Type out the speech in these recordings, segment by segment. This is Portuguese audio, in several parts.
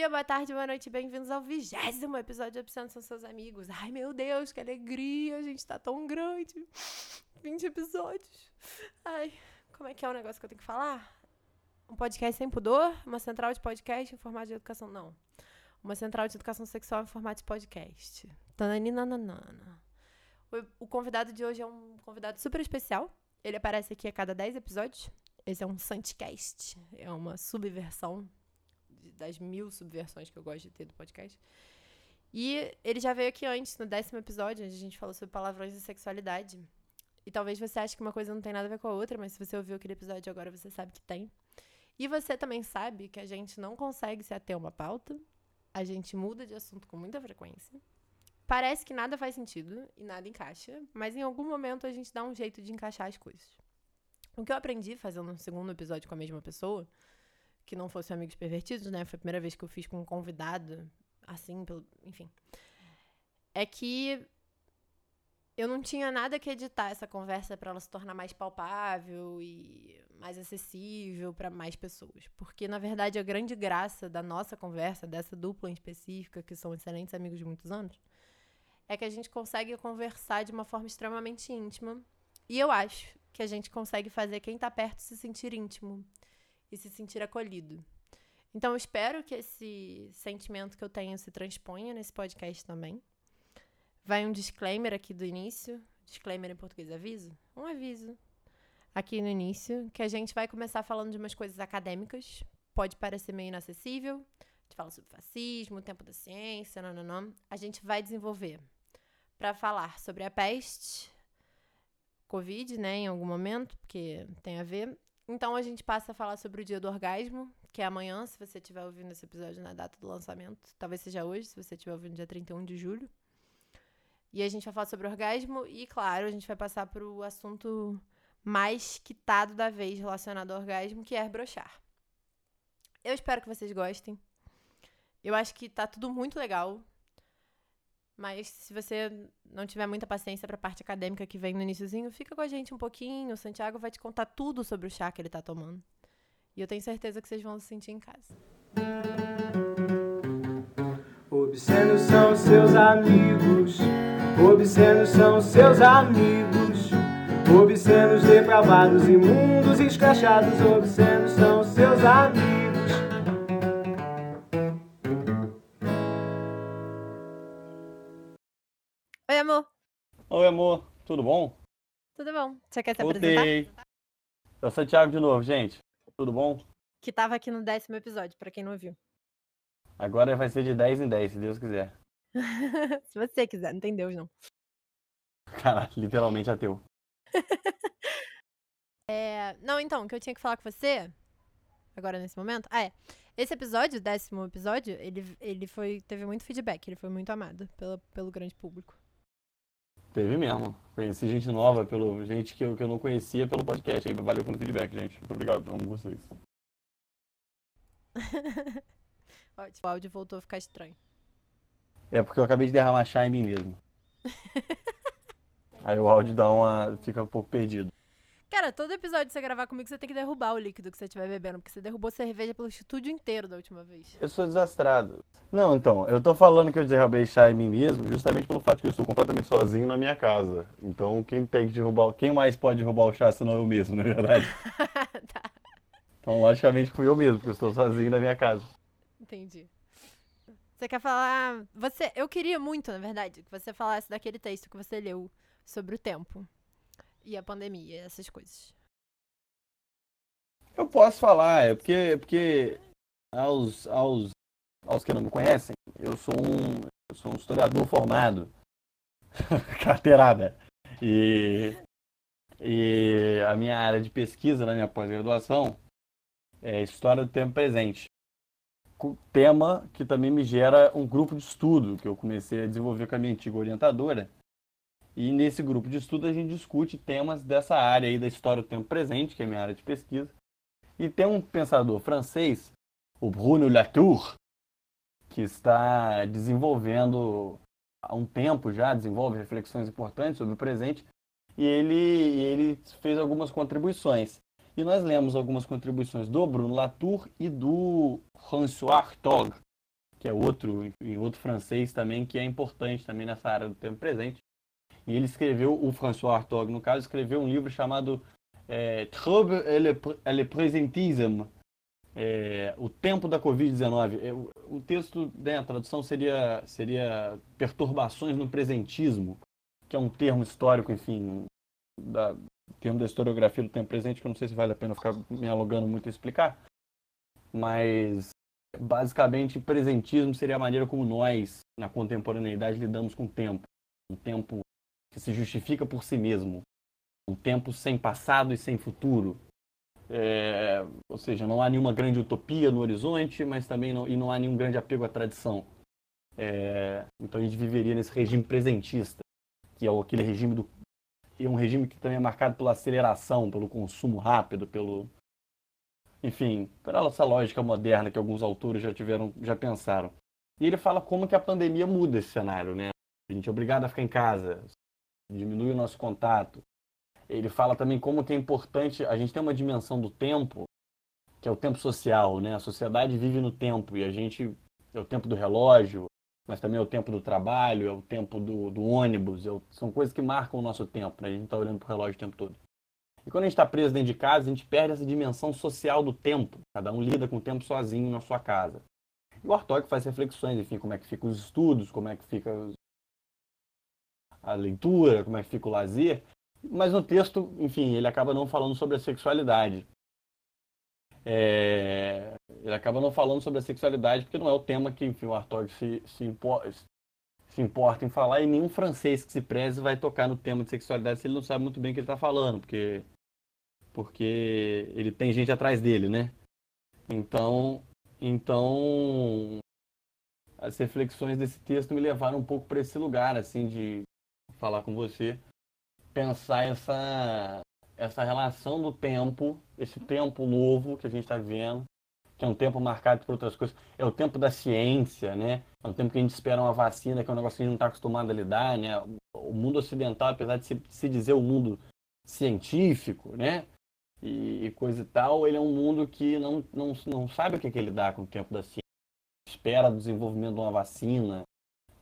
dia, boa tarde, boa noite, bem-vindos ao vigésimo episódio de Opção São Seus Amigos. Ai, meu Deus, que alegria, a gente tá tão grande. 20 episódios. Ai, como é que é o negócio que eu tenho que falar? Um podcast sem pudor? Uma central de podcast em formato de educação? Não. Uma central de educação sexual em formato de podcast. Tananina. O, o convidado de hoje é um convidado super especial. Ele aparece aqui a cada 10 episódios. Esse é um Santcast. É uma subversão das mil subversões que eu gosto de ter do podcast. E ele já veio aqui antes, no décimo episódio, onde a gente falou sobre palavrões e sexualidade. E talvez você ache que uma coisa não tem nada a ver com a outra, mas se você ouviu aquele episódio agora, você sabe que tem. E você também sabe que a gente não consegue se ater a uma pauta, a gente muda de assunto com muita frequência. Parece que nada faz sentido e nada encaixa, mas em algum momento a gente dá um jeito de encaixar as coisas. O que eu aprendi fazendo um segundo episódio com a mesma pessoa que não fosse Amigos Pervertidos, né? Foi a primeira vez que eu fiz com um convidado, assim, pelo, enfim. É que eu não tinha nada que editar essa conversa para ela se tornar mais palpável e mais acessível para mais pessoas. Porque, na verdade, a grande graça da nossa conversa, dessa dupla em específica, que são excelentes amigos de muitos anos, é que a gente consegue conversar de uma forma extremamente íntima. E eu acho que a gente consegue fazer quem tá perto se sentir íntimo e se sentir acolhido. Então, eu espero que esse sentimento que eu tenho se transponha nesse podcast também. Vai um disclaimer aqui do início. Disclaimer em português, aviso? Um aviso. Aqui no início, que a gente vai começar falando de umas coisas acadêmicas. Pode parecer meio inacessível. A gente fala sobre fascismo, tempo da ciência, não, não, não. A gente vai desenvolver para falar sobre a peste, Covid, né, em algum momento, porque tem a ver, então a gente passa a falar sobre o dia do orgasmo, que é amanhã, se você estiver ouvindo esse episódio na data do lançamento. Talvez seja hoje, se você estiver ouvindo dia 31 de julho. E a gente vai falar sobre orgasmo e, claro, a gente vai passar para o assunto mais quitado da vez relacionado ao orgasmo, que é brochar. Eu espero que vocês gostem. Eu acho que tá tudo muito legal. Mas se você não tiver muita paciência para a parte acadêmica que vem no iníciozinho, fica com a gente um pouquinho. O Santiago vai te contar tudo sobre o chá que ele tá tomando. E eu tenho certeza que vocês vão se sentir em casa. Obscenos são seus amigos, obscenos são seus amigos, obscenos depravados, imundos, escrachados, obscenos são seus amigos. Oi, amor. Tudo bom? Tudo bom. Você quer se Voltei. apresentar? É o Santiago de novo, gente. Tudo bom? Que tava aqui no décimo episódio, pra quem não viu. Agora vai ser de 10 em 10, se Deus quiser. se você quiser, não tem Deus, não. Caralho, literalmente ateu. é, não, então, o que eu tinha que falar com você, agora nesse momento, ah, é. Esse episódio, décimo episódio, ele, ele foi, teve muito feedback, ele foi muito amado pelo, pelo grande público. Teve mesmo. Conheci gente nova, pelo, gente que eu, que eu não conhecia pelo podcast. Aí, valeu pelo feedback, gente. Muito obrigado, amo vocês. Ótimo. O áudio voltou a ficar estranho. É porque eu acabei de derramar chá em mim mesmo. Aí o áudio dá uma. fica um pouco perdido. Cara, todo episódio que você gravar comigo, você tem que derrubar o líquido que você estiver bebendo, porque você derrubou cerveja pelo estúdio inteiro da última vez. Eu sou desastrado. Não, então, eu tô falando que eu derrubei chá em mim mesmo, justamente pelo fato que eu estou completamente sozinho na minha casa. Então, quem tem que derrubar, quem mais pode derrubar o chá senão eu mesmo, na verdade? tá. Então, logicamente fui eu mesmo, porque eu estou sozinho na minha casa. Entendi. Você quer falar, você, eu queria muito, na verdade, que você falasse daquele texto que você leu sobre o tempo e a pandemia, essas coisas? Eu posso falar, é porque, é porque aos, aos, aos que não me conhecem, eu sou um, eu sou um historiador formado, carteirada. E, e a minha área de pesquisa na minha pós-graduação é História do Tempo Presente. Tema que também me gera um grupo de estudo que eu comecei a desenvolver com a minha antiga orientadora, e nesse grupo de estudo a gente discute temas dessa área aí da história do tempo presente, que é minha área de pesquisa. E tem um pensador francês, o Bruno Latour, que está desenvolvendo há um tempo já, desenvolve reflexões importantes sobre o presente, e ele, ele fez algumas contribuições. E nós lemos algumas contribuições do Bruno Latour e do François Hartog, que é outro, outro francês também, que é importante também nessa área do tempo presente. E ele escreveu, o François Hartog, no caso, escreveu um livro chamado é, Trouble et le, Présentisme, é, o tempo da Covid-19. É, o, texto, né, a tradução seria, seria perturbações no presentismo, que é um termo histórico, enfim, da, termo da historiografia do tempo presente, que eu não sei se vale a pena ficar me alongando muito a explicar, mas basicamente presentismo seria a maneira como nós, na contemporaneidade, lidamos com o tempo. Um tempo que se justifica por si mesmo. Um tempo sem passado e sem futuro. É, ou seja, não há nenhuma grande utopia no horizonte, mas também não, e não há nenhum grande apego à tradição. É, então a gente viveria nesse regime presentista, que é aquele regime do e um regime que também é marcado pela aceleração, pelo consumo rápido, pelo enfim, pela essa lógica moderna que alguns autores já tiveram, já pensaram. E ele fala como que a pandemia muda esse cenário, né? A gente é obrigado a ficar em casa, diminui o nosso contato. Ele fala também como que é importante, a gente tem uma dimensão do tempo, que é o tempo social, né? A sociedade vive no tempo e a gente é o tempo do relógio, mas também é o tempo do trabalho, é o tempo do, do ônibus, é o, são coisas que marcam o nosso tempo, né? A gente está olhando para o relógio o tempo todo. E quando a gente está preso dentro de casa, a gente perde essa dimensão social do tempo. Cada um lida com o tempo sozinho na sua casa. E o Artok faz reflexões, enfim, como é que ficam os estudos, como é que fica a leitura, como é que fica o lazer. Mas no texto, enfim, ele acaba não falando sobre a sexualidade. É... Ele acaba não falando sobre a sexualidade porque não é o tema que enfim, o Artok se, se, se importa em falar, e nenhum francês que se preze vai tocar no tema de sexualidade se ele não sabe muito bem o que ele está falando, porque, porque ele tem gente atrás dele, né? Então, então as reflexões desse texto me levaram um pouco para esse lugar, assim, de falar com você, pensar essa, essa relação do tempo, esse tempo novo que a gente está vivendo, que é um tempo marcado por outras coisas. É o tempo da ciência, né? É um tempo que a gente espera uma vacina, que é um negócio que a gente não está acostumado a lidar, né? O mundo ocidental, apesar de se, se dizer o mundo científico, né? E, e, coisa e tal, ele é um mundo que não, não, não sabe o que, é que lidar com o tempo da ciência. Espera o desenvolvimento de uma vacina.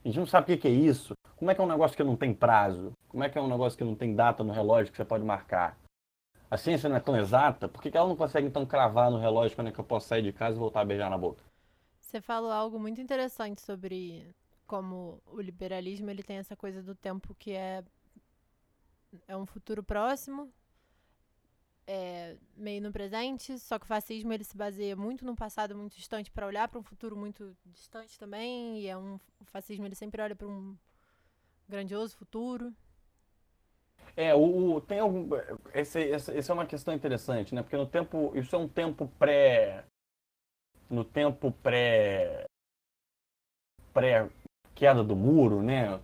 A gente não sabe o que, é isso. Como é que é um negócio que não tem prazo? Como é que é um negócio que não tem data no relógio que você pode marcar? a ciência não é tão exata, por que ela não consegue então cravar no relógio quando é que eu posso sair de casa e voltar a beijar na boca? Você falou algo muito interessante sobre como o liberalismo ele tem essa coisa do tempo que é é um futuro próximo, é meio no presente, só que o fascismo ele se baseia muito no passado muito distante para olhar para um futuro muito distante também, e é um o fascismo ele sempre olha para um grandioso futuro. É, o, o tem algum. Esse, esse, esse, é uma questão interessante, né? Porque no tempo. Isso é um tempo pré. No tempo pré. pré queda do muro, né?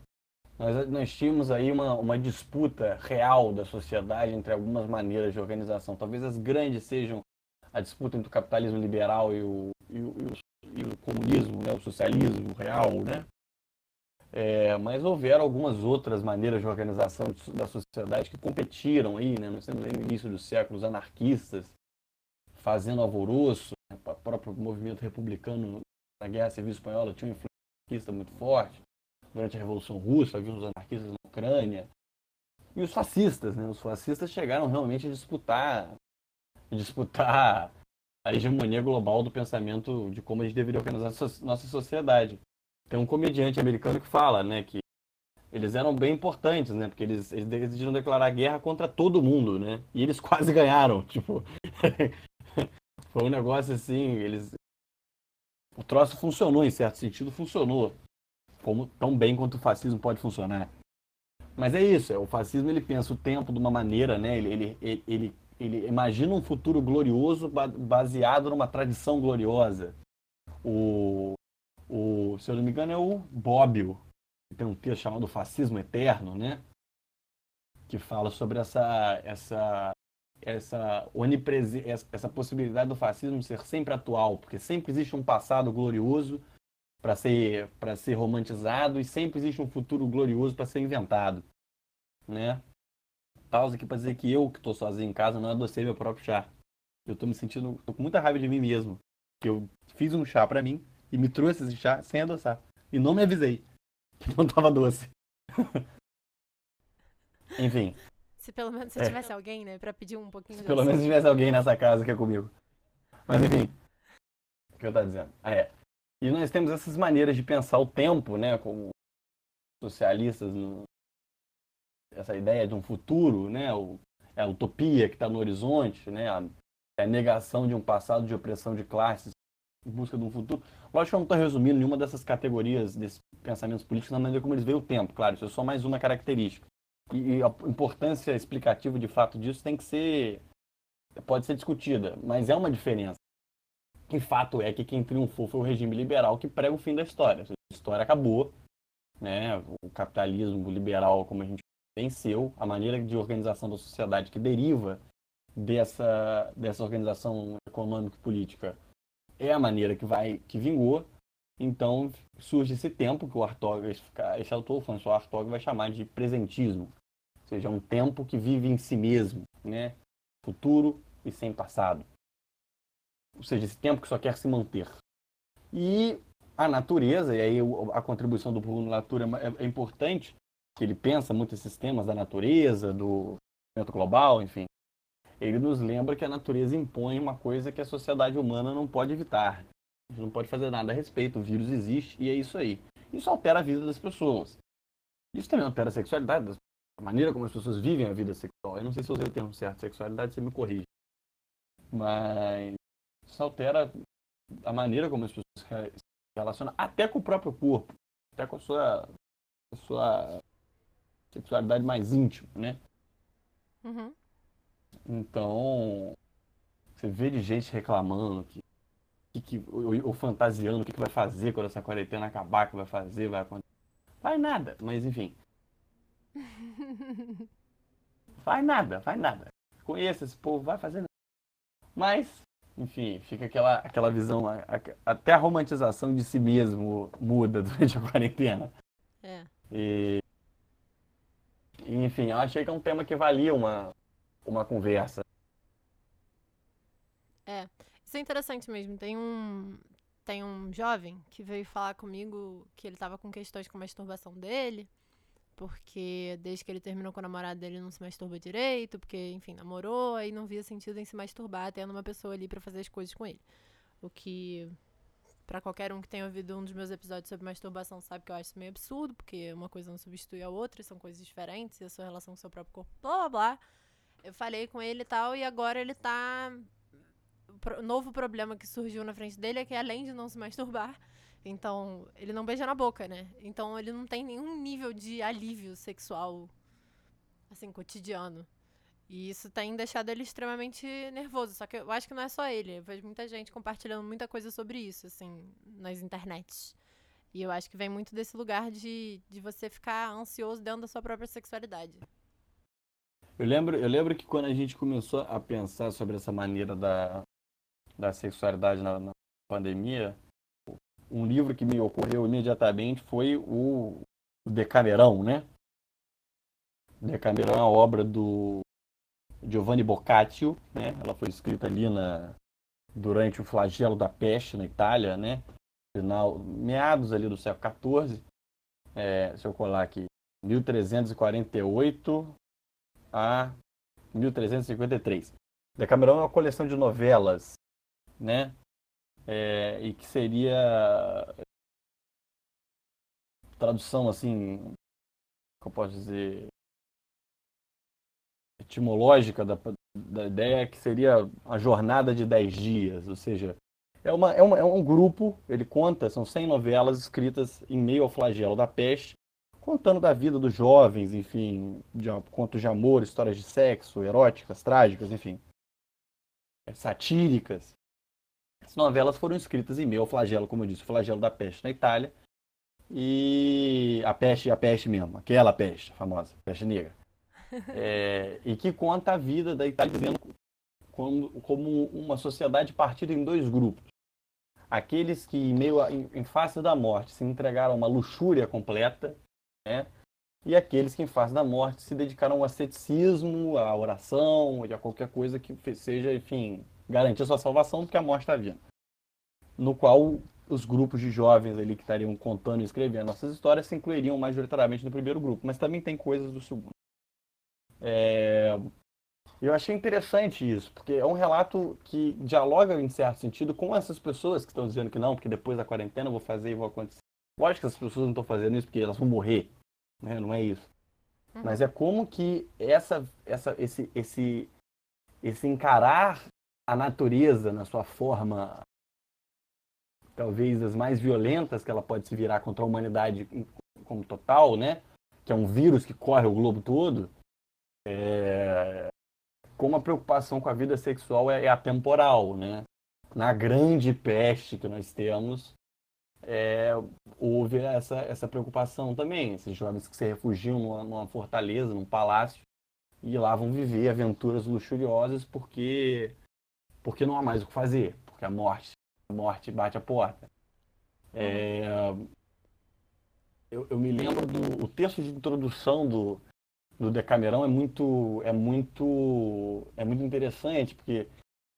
Nós, nós tínhamos aí uma, uma disputa real da sociedade entre algumas maneiras de organização. Talvez as grandes sejam a disputa entre o capitalismo liberal e o, e o, e o, e o comunismo, né? o socialismo real, né? É, mas houveram algumas outras maneiras de organização da sociedade que competiram aí, né? Nós temos aí no início do século os anarquistas fazendo alvoroço, né? o próprio movimento republicano na Guerra Civil Espanhola tinha uma influência anarquista muito forte. Durante a Revolução Russa, havia os anarquistas na Ucrânia. E os fascistas, né? Os fascistas chegaram realmente a disputar, a disputar a hegemonia global do pensamento de como a gente deveria organizar nossa sociedade. Tem um comediante americano que fala, né, que eles eram bem importantes, né, porque eles, eles decidiram declarar guerra contra todo mundo, né, e eles quase ganharam, tipo, foi um negócio assim, eles, o troço funcionou em certo sentido, funcionou, como tão bem quanto o fascismo pode funcionar. Mas é isso, é, o fascismo ele pensa o tempo de uma maneira, né, ele, ele, ele, ele, ele imagina um futuro glorioso baseado numa tradição gloriosa. O, o, se eu não me engano, é o Bobbio, que tem um texto chamado Fascismo Eterno, né? Que fala sobre essa, essa, essa, oniprese... essa possibilidade do fascismo ser sempre atual, porque sempre existe um passado glorioso para ser, ser romantizado e sempre existe um futuro glorioso para ser inventado, né? Pausa aqui para dizer que eu, que estou sozinho em casa, não adocei meu próprio chá. Eu estou me sentindo, tô com muita raiva de mim mesmo. Que eu fiz um chá para mim, e me trouxe esse chá sem adoçar. E não me avisei que não tava doce. Enfim. Se pelo menos se É. tivesse alguém, né, pra pedir um pouquinho de Pelo menos tivesse alguém nessa casa que é comigo. Mas enfim. O que eu tava dizendo? Ah, é. E nós temos essas maneiras de pensar o tempo, né? Como socialistas, no- essa ideia de um futuro, né? O, é a utopia que está no horizonte, né? A, é a negação de um passado de opressão de classes em busca de um futuro. Lógico que eu não estou resumindo nenhuma dessas categorias, desses pensamentos políticos na maneira como eles veem o tempo. Claro, isso é só mais uma característica. E, e a importância explicativa de fato disso tem que ser pode ser discutida, mas é uma diferença. Que fato é que quem triunfou foi o regime liberal que prega o fim da história. A história acabou, né? O capitalismo liberal, como a gente venceu, a maneira de organização da sociedade que deriva dessa dessa organização econômica e política é a maneira que vai que vingou. Então surge esse tempo que o Artog, esse, autor, François Artog, vai chamar de presentismo, ou seja, um tempo que vive em si mesmo, né? Futuro e sem passado. Ou seja, esse tempo que só quer se manter. E a natureza, e aí a contribuição do Bruno Latour é, é importante, que ele pensa muito esses temas da natureza, do momento global, enfim. Ele nos lembra que a natureza impõe uma coisa que a sociedade humana não pode evitar. A gente não pode fazer nada a respeito, o vírus existe e é isso aí. Isso altera a vida das pessoas. Isso também altera a sexualidade, a maneira como as pessoas vivem a vida sexual. Eu não sei se eu usei o termo certo, sexualidade, você me corrige. Mas isso altera a maneira como as pessoas se relacionam, até com o próprio corpo, até com a sua, a sua sexualidade mais íntima, né? Uhum. Então, você vê de gente reclamando que, que, que- ou, ou fantasiando o que, que vai fazer quando essa quarentena acabar, o que vai fazer, vai acontecer. Faz nada, mas enfim. Faz nada, faz nada. Conheça esse povo, vai fazer nada. Mas, enfim, fica aquela, aquela visão, a- até a romantização de si mesmo muda durante a quarentena. É. E, enfim, eu achei que é um tema que valia uma, uma conversa. Isso é interessante mesmo. Tem um tem um jovem que veio falar comigo que ele tava com questões com a masturbação dele, porque desde que ele terminou com o namorado dele não se masturba direito, porque, enfim, namorou e não via sentido em se masturbar tendo uma pessoa ali pra fazer as coisas com ele. O que pra qualquer um que tenha ouvido um dos meus episódios sobre masturbação sabe que eu acho isso meio absurdo, porque uma coisa não substitui a outra, são coisas diferentes, e a sua relação com o seu próprio corpo, blá blá blá. Eu falei com ele e tal, e agora ele tá o novo problema que surgiu na frente dele é que além de não se masturbar, então ele não beija na boca, né? Então ele não tem nenhum nível de alívio sexual assim cotidiano. E isso tem deixado ele extremamente nervoso. Só que eu acho que não é só ele. Eu vejo muita gente compartilhando muita coisa sobre isso, assim, nas internets. E eu acho que vem muito desse lugar de, de você ficar ansioso dentro da sua própria sexualidade. Eu lembro, eu lembro que quando a gente começou a pensar sobre essa maneira da, da sexualidade na, na pandemia, um livro que me ocorreu imediatamente foi o, Decamerão, né? Decamerão é uma obra do Giovanni Boccaccio, né? Ela foi escrita ali na, durante o flagelo da peste na Itália, né? Final, meados ali do século XIV. É, se eu colar aqui, 1348 a 1353. Decamerão é uma coleção de novelas, né? É, e que seria tradução assim, que eu posso dizer, etimológica da, da ideia que seria a jornada de 10 dias, ou seja, é, uma, é, uma, é um grupo, ele conta, são 100 novelas escritas em meio ao flagelo da peste, contando da vida dos jovens, enfim, de, contos de amor, histórias de sexo, eróticas, trágicas, enfim, satíricas. As novelas foram escritas em meio ao flagelo, como eu disse, o flagelo da peste na Itália. E a peste, a peste mesmo, aquela peste famosa, peste negra. É, e que conta a vida da Itália vivendo como, como uma sociedade partida em dois grupos. Aqueles que, em meio a, em, em face da morte, se entregaram a uma luxúria completa, né? e aqueles que, em face da morte, se dedicaram ao asceticismo, à oração, e a qualquer coisa que seja, enfim, garantir sua salvação, porque a morte está vindo. No qual os grupos de jovens ali que estariam contando e escrevendo nossas histórias se incluiriam majoritariamente no primeiro grupo, mas também tem coisas do segundo. É... Eu achei interessante isso, porque é um relato que dialoga em certo sentido com essas pessoas que estão dizendo que não, porque depois da quarentena eu vou fazer e vou acontecer. Lógico que as pessoas não estão fazendo isso porque elas vão morrer, né? não é isso. Uhum. Mas é como que essa, essa, esse, esse, esse encarar a natureza na sua forma talvez as mais violentas que ela pode se virar contra a humanidade como total, né? Que é um vírus que corre o globo todo. É... Como a preocupação com a vida sexual é, é atemporal, né? Na grande peste que nós temos, é, houve essa, essa preocupação também. Esses jovens que se refugiam numa, numa, fortaleza, num palácio, e lá vão viver aventuras luxuriosas porque, porque não há mais o que fazer, porque a morte, a morte bate a porta. É, eu, eu, me lembro do o texto de introdução do, do Decamerão é muito é muito é muito interessante porque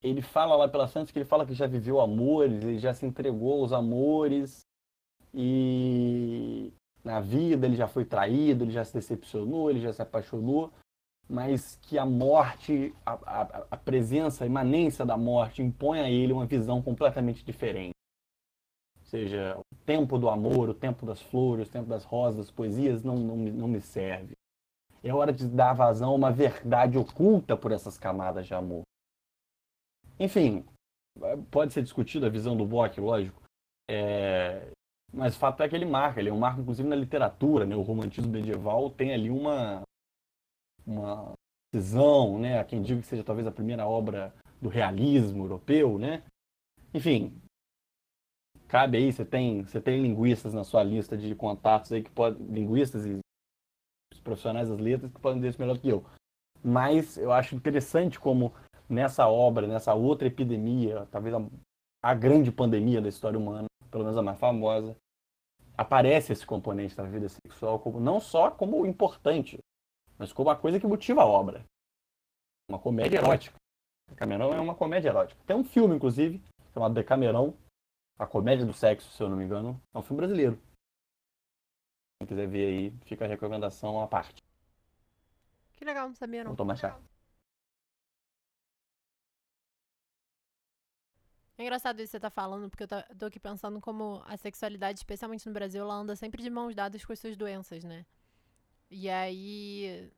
ele fala lá pela Santos que ele fala que já viveu amores, ele já se entregou aos amores e na vida ele já foi traído, ele já se decepcionou, ele já se apaixonou, mas que a morte, a, a, a presença, a imanência da morte impõe a ele uma visão completamente diferente. Ou seja, o tempo do amor, o tempo das flores, o tempo das rosas, poesias não, não, não me serve. É hora de dar vazão a uma verdade oculta por essas camadas de amor. Enfim, pode ser discutido a visão do Bock, lógico. É... Mas o fato é que ele marca, ele é um marco inclusive na literatura, né? O romantismo medieval tem ali uma uma visão, né? Há quem diga que seja talvez a primeira obra do realismo europeu, né? Enfim, cabe aí, você tem, você tem linguistas na sua lista de contatos aí que podem, linguistas e profissionais das letras que podem dizer isso melhor que eu. Mas eu acho interessante como nessa obra, nessa outra epidemia, talvez a, a grande pandemia da história humana, pelo menos a mais famosa, aparece esse componente da vida sexual como não só como importante, mas como a coisa que motiva a obra. Uma comédia erótica. Decamerão é uma comédia erótica. Tem um filme, inclusive, chamado Decamerão, A Comédia do Sexo, se eu não me engano. É um filme brasileiro. Quem quiser ver aí, fica a recomendação à parte. Que legal, não sabia não. Vou tomar chá. É engraçado isso que você tá falando, porque eu tô aqui pensando como a sexualidade, especialmente no Brasil, ela anda sempre de mãos dadas com as suas doenças, né? E aí,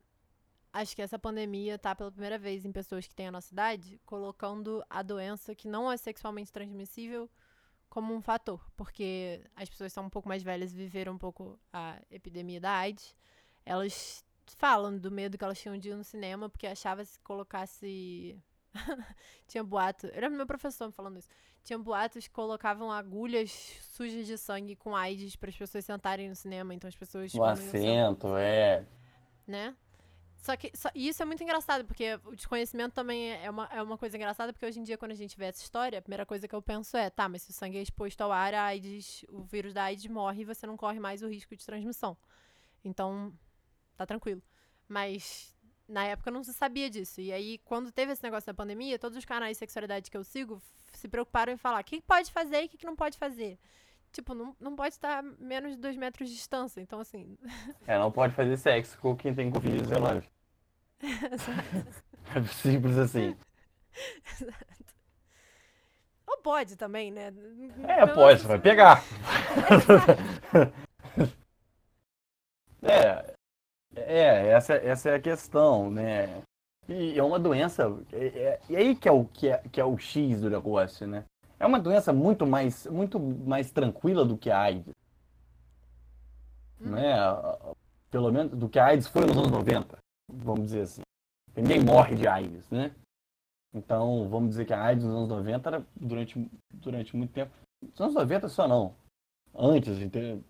acho que essa pandemia tá pela primeira vez em pessoas que têm a nossa idade, colocando a doença que não é sexualmente transmissível como um fator, porque as pessoas são um pouco mais velhas viveram um pouco a epidemia da AIDS. Elas falam do medo que elas tinham de ir no cinema, porque achava se colocasse tinha boato. Era meu professor falando isso. Tinha boatos que colocavam agulhas sujas de sangue com AIDS para as pessoas sentarem no cinema. Então as pessoas. O assento, é. Né? Só que só, isso é muito engraçado, porque o desconhecimento também é, é uma, é uma coisa engraçada, porque hoje em dia, quando a gente vê essa história, a primeira coisa que eu penso é, tá, mas se o sangue é exposto ao ar, a AIDS, o vírus da AIDS morre e você não corre mais o risco de transmissão. Então, tá tranquilo. Mas na época não se sabia disso. E aí, quando teve esse negócio da pandemia, todos os canais de sexualidade que eu sigo se preocuparam em falar o que pode fazer e o que não pode fazer. Tipo, não, não pode estar menos de dois metros de distância. Então, assim. É, não pode fazer sexo com quem tem Covid-19. é simples assim. Exato. Ou pode também, né? É, pode, você vai pegar. é, é, essa, essa é a questão, né? E é uma doença. É, é, e aí que é, o, que, é, que é o X do negócio, né? É uma doença muito mais, muito mais tranquila do que a AIDS. Hum. Né? Pelo menos do que a AIDS foi nos anos 90, vamos dizer assim. Ninguém morre de AIDS, né? Então, vamos dizer que a AIDS nos anos 90 era durante, durante muito tempo. Nos anos 90 só não antes,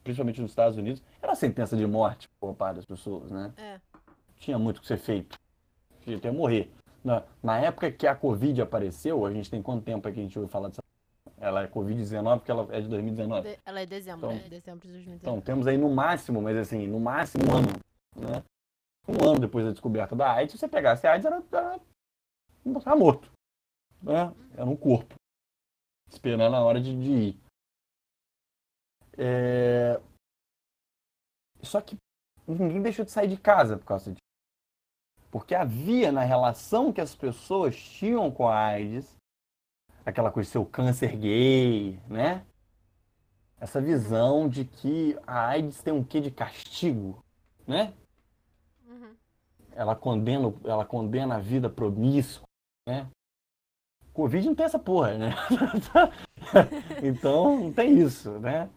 principalmente nos Estados Unidos, era sentença de morte por parte das pessoas, né? É. Tinha muito que ser feito. Tinha até morrer. Na, na época que a Covid apareceu, a gente tem quanto tempo aqui que a gente ouviu falar dessa ela é Covid-19 porque ela é de 2019. De, ela é dezembro, então, é dezembro de 2019. Então, temos aí no máximo, mas assim, no máximo um ano, né? Um ano depois da descoberta da AIDS, se você pegasse a AIDS, era, era, era morto. Né? Era um corpo. Esperando a hora de, de ir. É... Só que ninguém deixou de sair de casa por causa disso. Porque havia na relação que as pessoas tinham com a AIDS, aquela coisa o câncer gay, né? Essa visão de que a AIDS tem um quê de castigo, né? Uhum. Ela condena, ela condena a vida promíscua, né? Covid não tem essa porra, né? então não tem isso, né?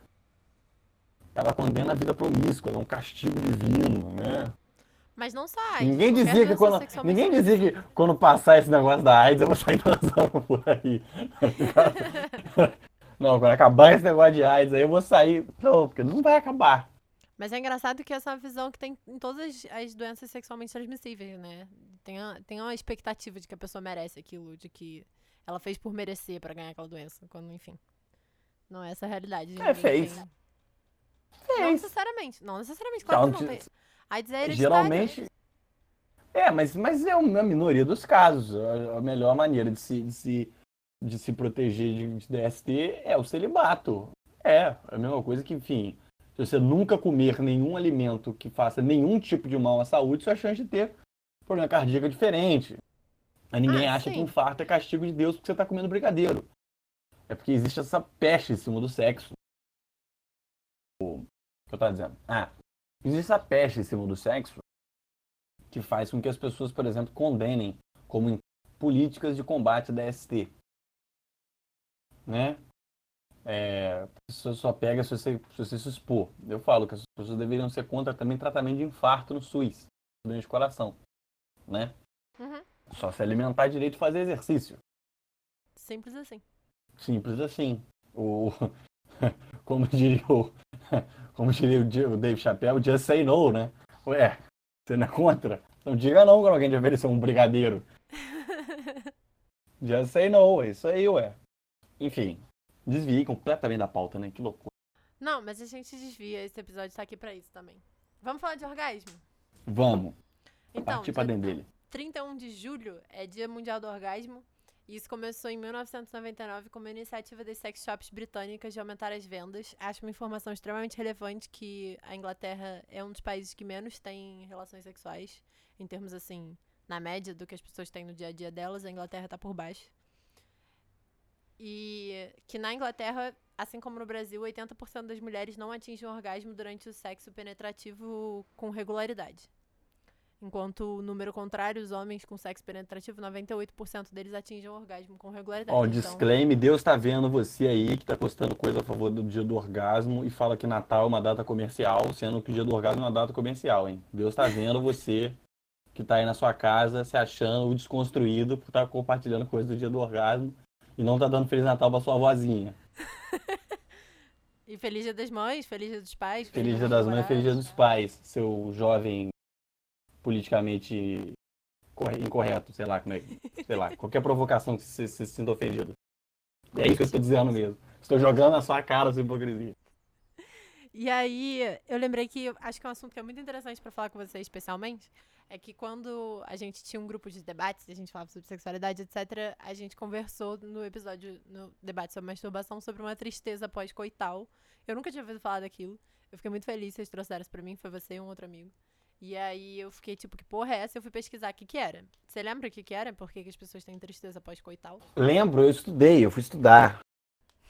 Ela condena a vida promíscua, é um castigo divino, né? Mas não sai. Ninguém dizia que quando, ninguém dizia que quando passar esse negócio da AIDS eu vou sair dançando por aí. Não, quando acabar esse negócio de AIDS aí eu vou sair. Não, porque não vai acabar. Mas é engraçado que essa visão que tem em todas as, as doenças sexualmente transmissíveis, né? Tem, a, tem uma expectativa de que a pessoa merece aquilo, de que ela fez por merecer pra ganhar aquela doença. Quando, enfim. Não é essa a realidade. É, fez. tem- Não Fez. necessariamente. Não necessariamente. Claro que Então, não de- tem. É hereditário. Geralmente. É, mas, mas é uma minoria dos casos. A, a melhor maneira de se, de se, de se proteger de, de DST é o celibato. É, a mesma coisa que, enfim, se você nunca comer nenhum alimento que faça nenhum tipo de mal à saúde, sua chance de ter problema cardíaco é diferente. Aí ninguém Ah, acha que sim. infarto é castigo de Deus porque você está comendo brigadeiro. É porque existe essa peste em cima do sexo. Que eu tava dizendo? Ah, existe essa peste em cima do sexo que faz com que as pessoas, por exemplo, condenem como políticas de combate da ST. Né? É, a pessoa só pega se você, se você se expor. Eu falo que as pessoas deveriam ser contra também tratamento de infarto no SUS, doente de coração. Né? Uhum. Só se alimentar direito e fazer exercício. Simples assim. Simples assim. O, como diria o, como diria o Dave Chappelle, just say no, né? Ué, você não é contra? Não diga não quando alguém te oferecer um brigadeiro. Just say no, é isso aí, ué. Enfim, desviei completamente da pauta, né? Que loucura. Não, mas a gente desvia. Esse episódio tá aqui pra isso também. Vamos falar de orgasmo? Vamos, Então, partir pra dentro dele. 31 de julho é Dia Mundial do Orgasmo. Isso começou em 1999 como uma iniciativa das sex shops britânicas de aumentar as vendas. Acho uma informação extremamente relevante que a Inglaterra é um dos países que menos tem relações sexuais, em termos assim, na média do que as pessoas têm no dia a dia delas, a Inglaterra tá por baixo. E que na Inglaterra, assim como no Brasil, 80% das mulheres não atingem o orgasmo durante o sexo penetrativo com regularidade. Enquanto o número contrário, os homens com sexo penetrativo, 98% deles atingem o orgasmo com regularidade. Ó, Então, disclaimer, Deus tá vendo você aí que tá postando coisa a favor do dia do orgasmo e fala que Natal é uma data comercial, sendo que o dia do orgasmo é uma data comercial, hein? Deus tá vendo você que tá aí na sua casa se achando o desconstruído por estar compartilhando coisa do dia do orgasmo e não tá dando Feliz Natal pra sua vozinha. E Feliz Dia das Mães, Feliz Dia dos Pais. Feliz Dia das Mães, Feliz Dia dos Pais, seu jovem politicamente corre- incorreto, sei lá como é, sei lá, qualquer provocação que você se sinta ofendido. É isso que eu estou dizendo mesmo. Estou jogando na sua cara sua hipocrisia. E aí, eu lembrei que acho que é um assunto que é muito interessante pra falar com você especialmente, é que quando a gente tinha um grupo de debates, a gente falava sobre sexualidade, etc, a gente conversou no episódio, no debate sobre masturbação, sobre uma tristeza pós-coital. Eu nunca tinha ouvido falar daquilo. Eu fiquei muito feliz que vocês trouxeram isso pra mim, foi você e um outro amigo. E aí eu fiquei tipo, que porra é essa? Eu fui pesquisar o que que era. Você lembra o que que era? Por que, que as pessoas têm tristeza pós-coital? Lembro, eu estudei, eu fui estudar.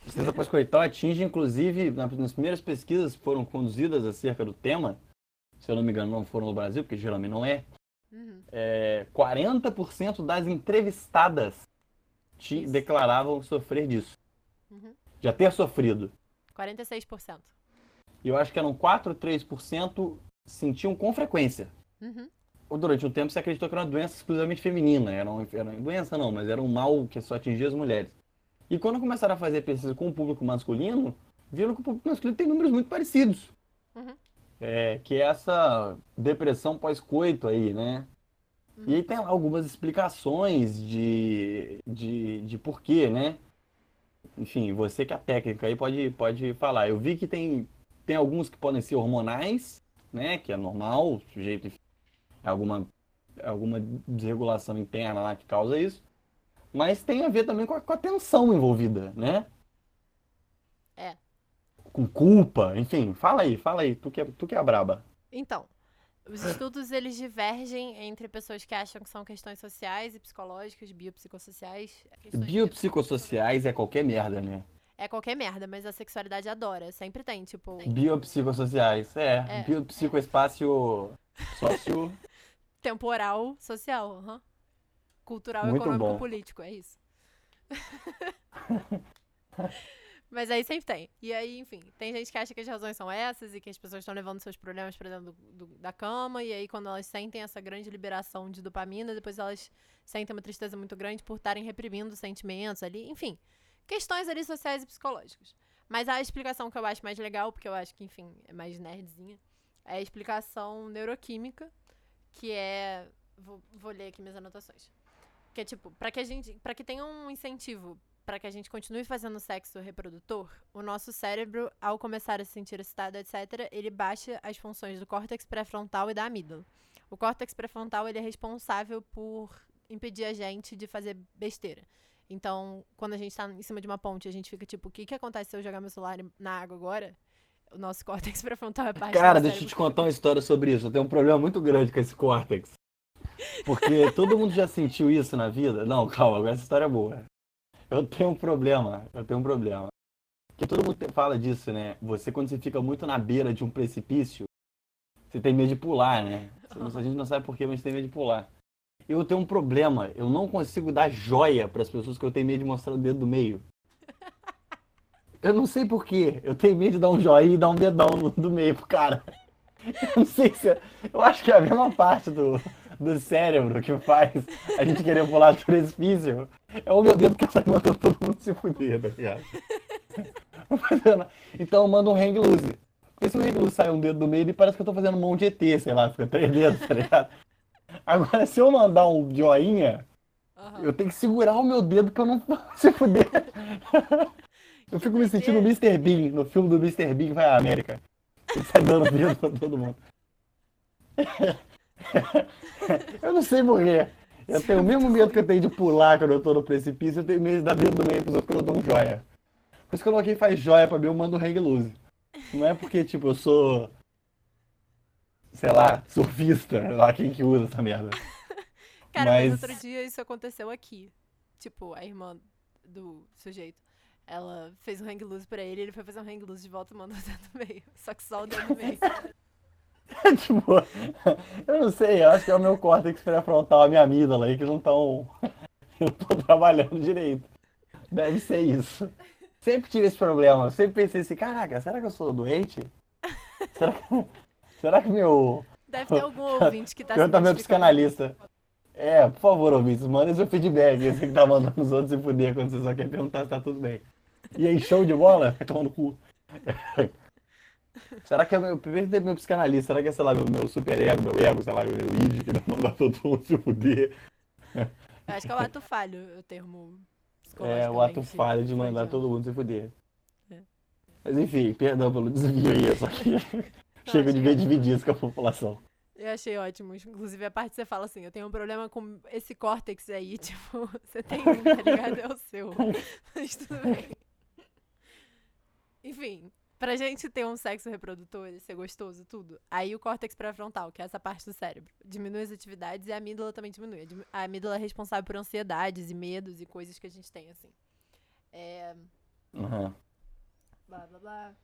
Tristeza pós-coital atinge, inclusive, na- nas primeiras pesquisas que foram conduzidas acerca do tema, se eu não me engano, não foram no Brasil, porque geralmente não é, Uhum. é 40% das entrevistadas te Isso. declaravam sofrer disso. Uhum. Já ter sofrido. 46%. E eu acho que eram 4 ou 3% sentiam com frequência. Uhum. Ou durante um tempo você acreditou que era uma doença exclusivamente feminina. Era uma, era uma doença não, mas era um mal que só atingia as mulheres. E quando começaram a fazer pesquisa com o público masculino, viram que o público masculino tem números muito parecidos. Uhum. É, que é essa depressão pós-coito aí, né? E aí tem algumas explicações de, de, de porquê, né? Enfim, você que é técnica aí pode, pode falar. Eu vi que tem, tem alguns que podem ser hormonais, né? Que é normal, o sujeito alguma, alguma desregulação interna lá que causa isso. Mas tem a ver também com a, com a tensão envolvida, né? É. com culpa, enfim, fala aí, fala aí, tu que é, tu que é a braba. Então, os estudos eles divergem entre pessoas que acham que são questões sociais e psicológicas, biopsicossociais. de- Biopsicossociais é qualquer merda, né? É qualquer merda, mas a sexualidade adora. Sempre tem, tipo. Biopsicossociais, é. É. Biopsicoespaçio sócio. Temporal, social. Cultural, Muito econômico, bom. político, é isso. Mas aí sempre tem. E aí, enfim, tem gente que acha que as razões são essas e que as pessoas estão levando seus problemas pra dentro do- do- da cama. E aí, quando elas sentem essa grande liberação de dopamina, depois elas sentem uma tristeza muito grande por estarem reprimindo sentimentos ali. Enfim, questões ali sociais e psicológicas. Mas a explicação que eu acho mais legal, porque eu acho que, enfim, é mais nerdzinha, é a explicação neuroquímica, que é. Vou, vou ler aqui minhas anotações. Que é tipo, pra que a gente. para que tenha um incentivo para que a gente continue fazendo sexo reprodutor, o nosso cérebro, ao começar a se sentir excitado, etc., ele baixa as funções do córtex pré-frontal e da amígdala. O córtex pré-frontal ele é responsável por impedir a gente de fazer besteira. Então, quando a gente tá em cima de uma ponte, a gente fica tipo, o que, que acontece se eu jogar meu celular na água agora? O nosso córtex pré-frontal é parte Cara, deixa eu te contar uma história sobre isso. Eu tenho um problema muito grande com esse córtex. Porque todo mundo já sentiu isso na vida. Não, calma, agora essa história é boa. Eu tenho um problema, eu tenho um problema. Que todo mundo fala disso, né? Você, quando você fica muito na beira de um precipício, você tem medo de pular, né? A gente não sabe porquê, mas tem medo de pular. Eu tenho um problema, eu não consigo dar joia para as pessoas que eu tenho medo de mostrar o dedo do meio. Eu não sei porquê. Eu tenho medo de dar um joinha e dar um dedão no- do meio pro cara. Eu não sei se. é- Eu acho que é a mesma parte do, do cérebro que faz a gente querer pular do precipício. É o meu dedo que sai mandando todo mundo se fuder, tá ligado? Então eu mando um hang loose. Porque se o hang loose sai um dedo do meio, ele parece que eu tô fazendo mão de ET, sei lá, fica três dedos, tá ligado? Agora, se eu mandar um joinha, Aham. eu tenho que segurar o meu dedo pra não se fuder. Eu fico me sentindo o Mr. Bean, no filme do Mr. Bean vai à América. Ele sai dando dedo pra todo mundo. Eu não sei morrer. Eu tenho o mesmo medo que eu tenho de pular quando eu tô no precipício, eu tenho medo de dar dedo no meio pros outros quando eu dou um joia. Por isso que eu coloquei faz joia pra mim, eu mando hang loose. Não é porque, tipo, eu sou. Sei lá, surfista, sei lá quem que usa essa merda. Cara, mas... Mas- outro dia isso aconteceu aqui. Tipo, a irmã do sujeito, ela fez um hang loose pra ele, ele foi fazer um hang loose de volta e mandou o dedo no meio. Só que só o dedo no meio. tipo, eu não sei, eu acho que é o meu córtex pré-frontal, a minha amígdala aí, que não estão não tão trabalhando direito. Deve ser isso. Sempre tive esse problema. Eu sempre pensei assim, caraca, será que eu sou doente? Será que, será que meu. Deve ter algum ouvinte que tá Pergunta meu identificando. psicanalista. É, por favor, ouvintes, manda seu feedback. Você que tá mandando os outros se fuder quando você só quer perguntar se tá tudo bem. E aí, show de bola? Vai tomar no cu. Será que é meu. Primeiro tem meu psicanalista, será que é, sei lá, meu, meu super ego, meu ego, sei lá, meu id, que vai mandar todo mundo se fuder? Eu acho que é o ato falho, o termo É, o ato falho de mandar todo mundo se fuder. É. Mas enfim, perdão pelo desvio aí, só que chega de ver dividir isso com a população. Eu achei ótimo. Inclusive, a parte que você fala assim, eu tenho um problema com esse córtex aí, tipo, você tem um, tá ligado? É o seu. Mas tudo bem. Enfim, pra gente ter um sexo reprodutor e ser gostoso, tudo, aí o córtex pré-frontal, que é essa parte do cérebro, diminui as atividades e a amígdala também diminui. A dimi- A amígdala é responsável por ansiedades e medos e coisas que a gente tem, assim. É, Uhum. Blá, blá, blá.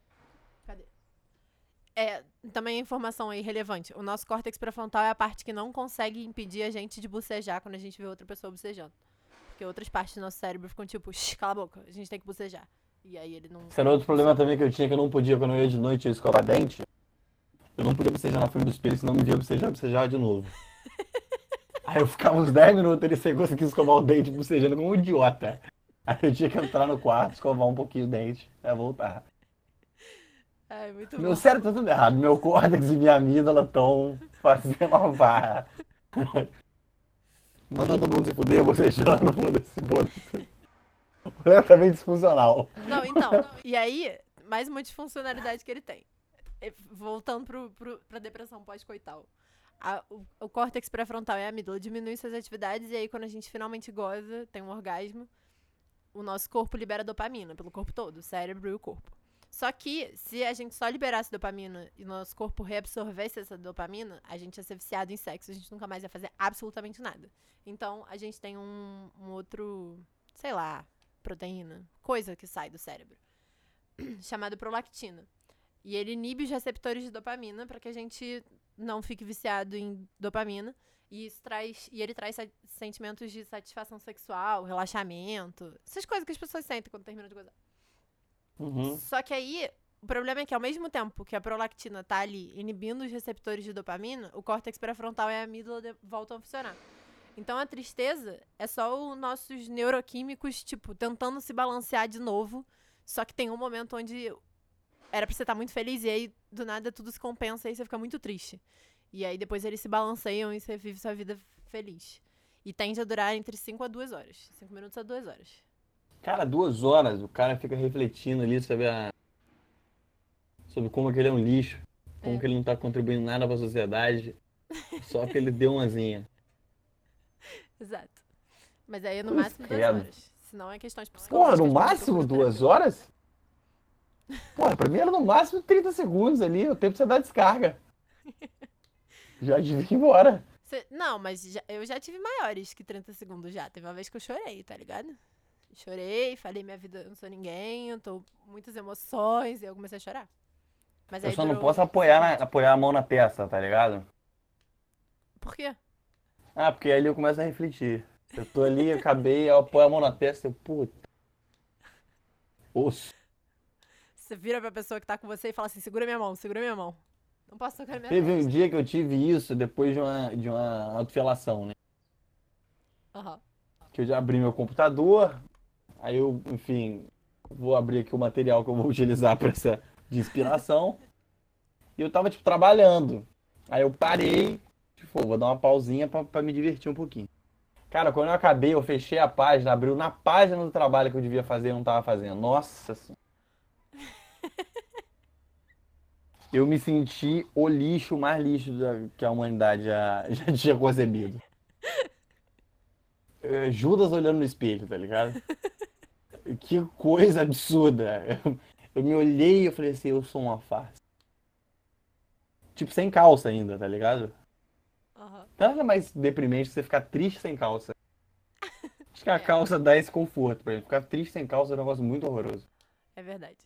É, também informação aí relevante. O nosso córtex pré-frontal é a parte que não consegue impedir a gente de bocejar quando a gente vê outra pessoa bocejando. Porque outras partes do nosso cérebro ficam tipo, "Shh, cala a boca, a gente tem que bocejar. E aí ele não. Esse era outro problema também que eu tinha, que eu não podia, quando eu ia de noite eu escovar dente. Eu não podia bocejar na frente do espelho, senão me via bocejar, bocejar de novo. Aí eu ficava uns 10 minutos ele sem conseguir escovar o dente, bocejando como um idiota. Aí eu tinha que entrar no quarto, escovar um pouquinho o dente, pra voltar. Ai, muito Meu bom. cérebro tá tudo errado. Meu córtex e minha amígdala estão fazendo uma barra. Mandando todo mundo se fuder, bocejando, foda-se, foda-se. Completamente disfuncional. Não, então. E aí, mais uma disfuncionalidade que ele tem. É, Voltando pro, pro, pra depressão pós-coital. A- o, o córtex pré-frontal e a amígdala diminuem suas atividades, e aí, quando a gente finalmente goza, tem um orgasmo, o nosso corpo libera dopamina pelo corpo todo, o cérebro e o corpo. Só que, se a gente só liberasse dopamina e nosso corpo reabsorvesse essa dopamina, a gente ia ser viciado em sexo, a gente nunca mais ia fazer absolutamente nada. Então, a gente tem um, um outro, sei lá, proteína, coisa que sai do cérebro, chamado prolactina. E ele inibe os receptores de dopamina para que a gente não fique viciado em dopamina. E isso traz. E ele traz sentimentos de satisfação sexual, relaxamento. Essas coisas que as pessoas sentem quando terminam de gozar. Uhum. Só que aí, o problema é que ao mesmo tempo que a prolactina tá ali inibindo os receptores de dopamina, o córtex pré-frontal e a amígdala de- voltam a funcionar. Então a tristeza é só os nossos neuroquímicos, tipo, tentando se balancear de novo. Só que tem um momento onde era pra você estar muito feliz e aí do nada tudo se compensa e você fica muito triste. E aí depois eles se balanceiam e você vive sua vida feliz. E tende a durar entre 5 a 2 horas. 5 minutos a 2 horas. Cara, duas horas, o cara fica refletindo ali sobre a. sobre como que ele é um lixo, como É. que ele não tá contribuindo nada pra sociedade, só que ele deu umazinha. Exato. Mas aí é no máximo duas credo. horas. Senão é questões Porra, psicológicas. no tipo, máximo duas horas? Porra, pra mim era no máximo 30 segundos ali, o tempo você dar descarga. Já devia ir embora. Cê- não, mas já- eu já tive maiores que 30 segundos já. Teve uma vez que eu chorei, tá ligado? Chorei, falei, minha vida, eu não sou ninguém, eu tô com muitas emoções, e eu comecei a chorar. Mas Eu só não durou posso cinco apoiar, na- apoiar a mão na testa, tá ligado? Por quê? Ah, porque aí eu começo a refletir. Eu tô ali, eu acabei, eu apoio a mão na testa, eu, puta. Osso. Você vira pra pessoa que tá com você e fala assim, segura minha mão, segura minha mão. Não posso tocar minha Teve um dia que eu tive isso depois de uma, de uma autofelação, né? Aham. Que eu já abri meu computador, aí eu, enfim, vou abrir aqui o material que eu vou utilizar para essa de inspiração. E eu tava, tipo, trabalhando. Aí eu parei, tipo, vou dar uma pausinha pra, pra me divertir um pouquinho. Cara, quando eu acabei, eu fechei a página, abriu na página do trabalho que eu devia fazer e não tava fazendo. Nossa Senhora. Eu me senti o lixo mais lixo que a humanidade já, já tinha concebido. É, Judas olhando no espelho, tá ligado? Que coisa absurda. Eu, eu me olhei e eu falei assim, eu sou uma farsa. Tipo, sem calça ainda, tá ligado? Aham. Nada mais deprimente você ficar triste sem calça. Acho que a É. calça dá esse conforto pra gente. Ficar triste sem calça é um negócio muito horroroso. É verdade.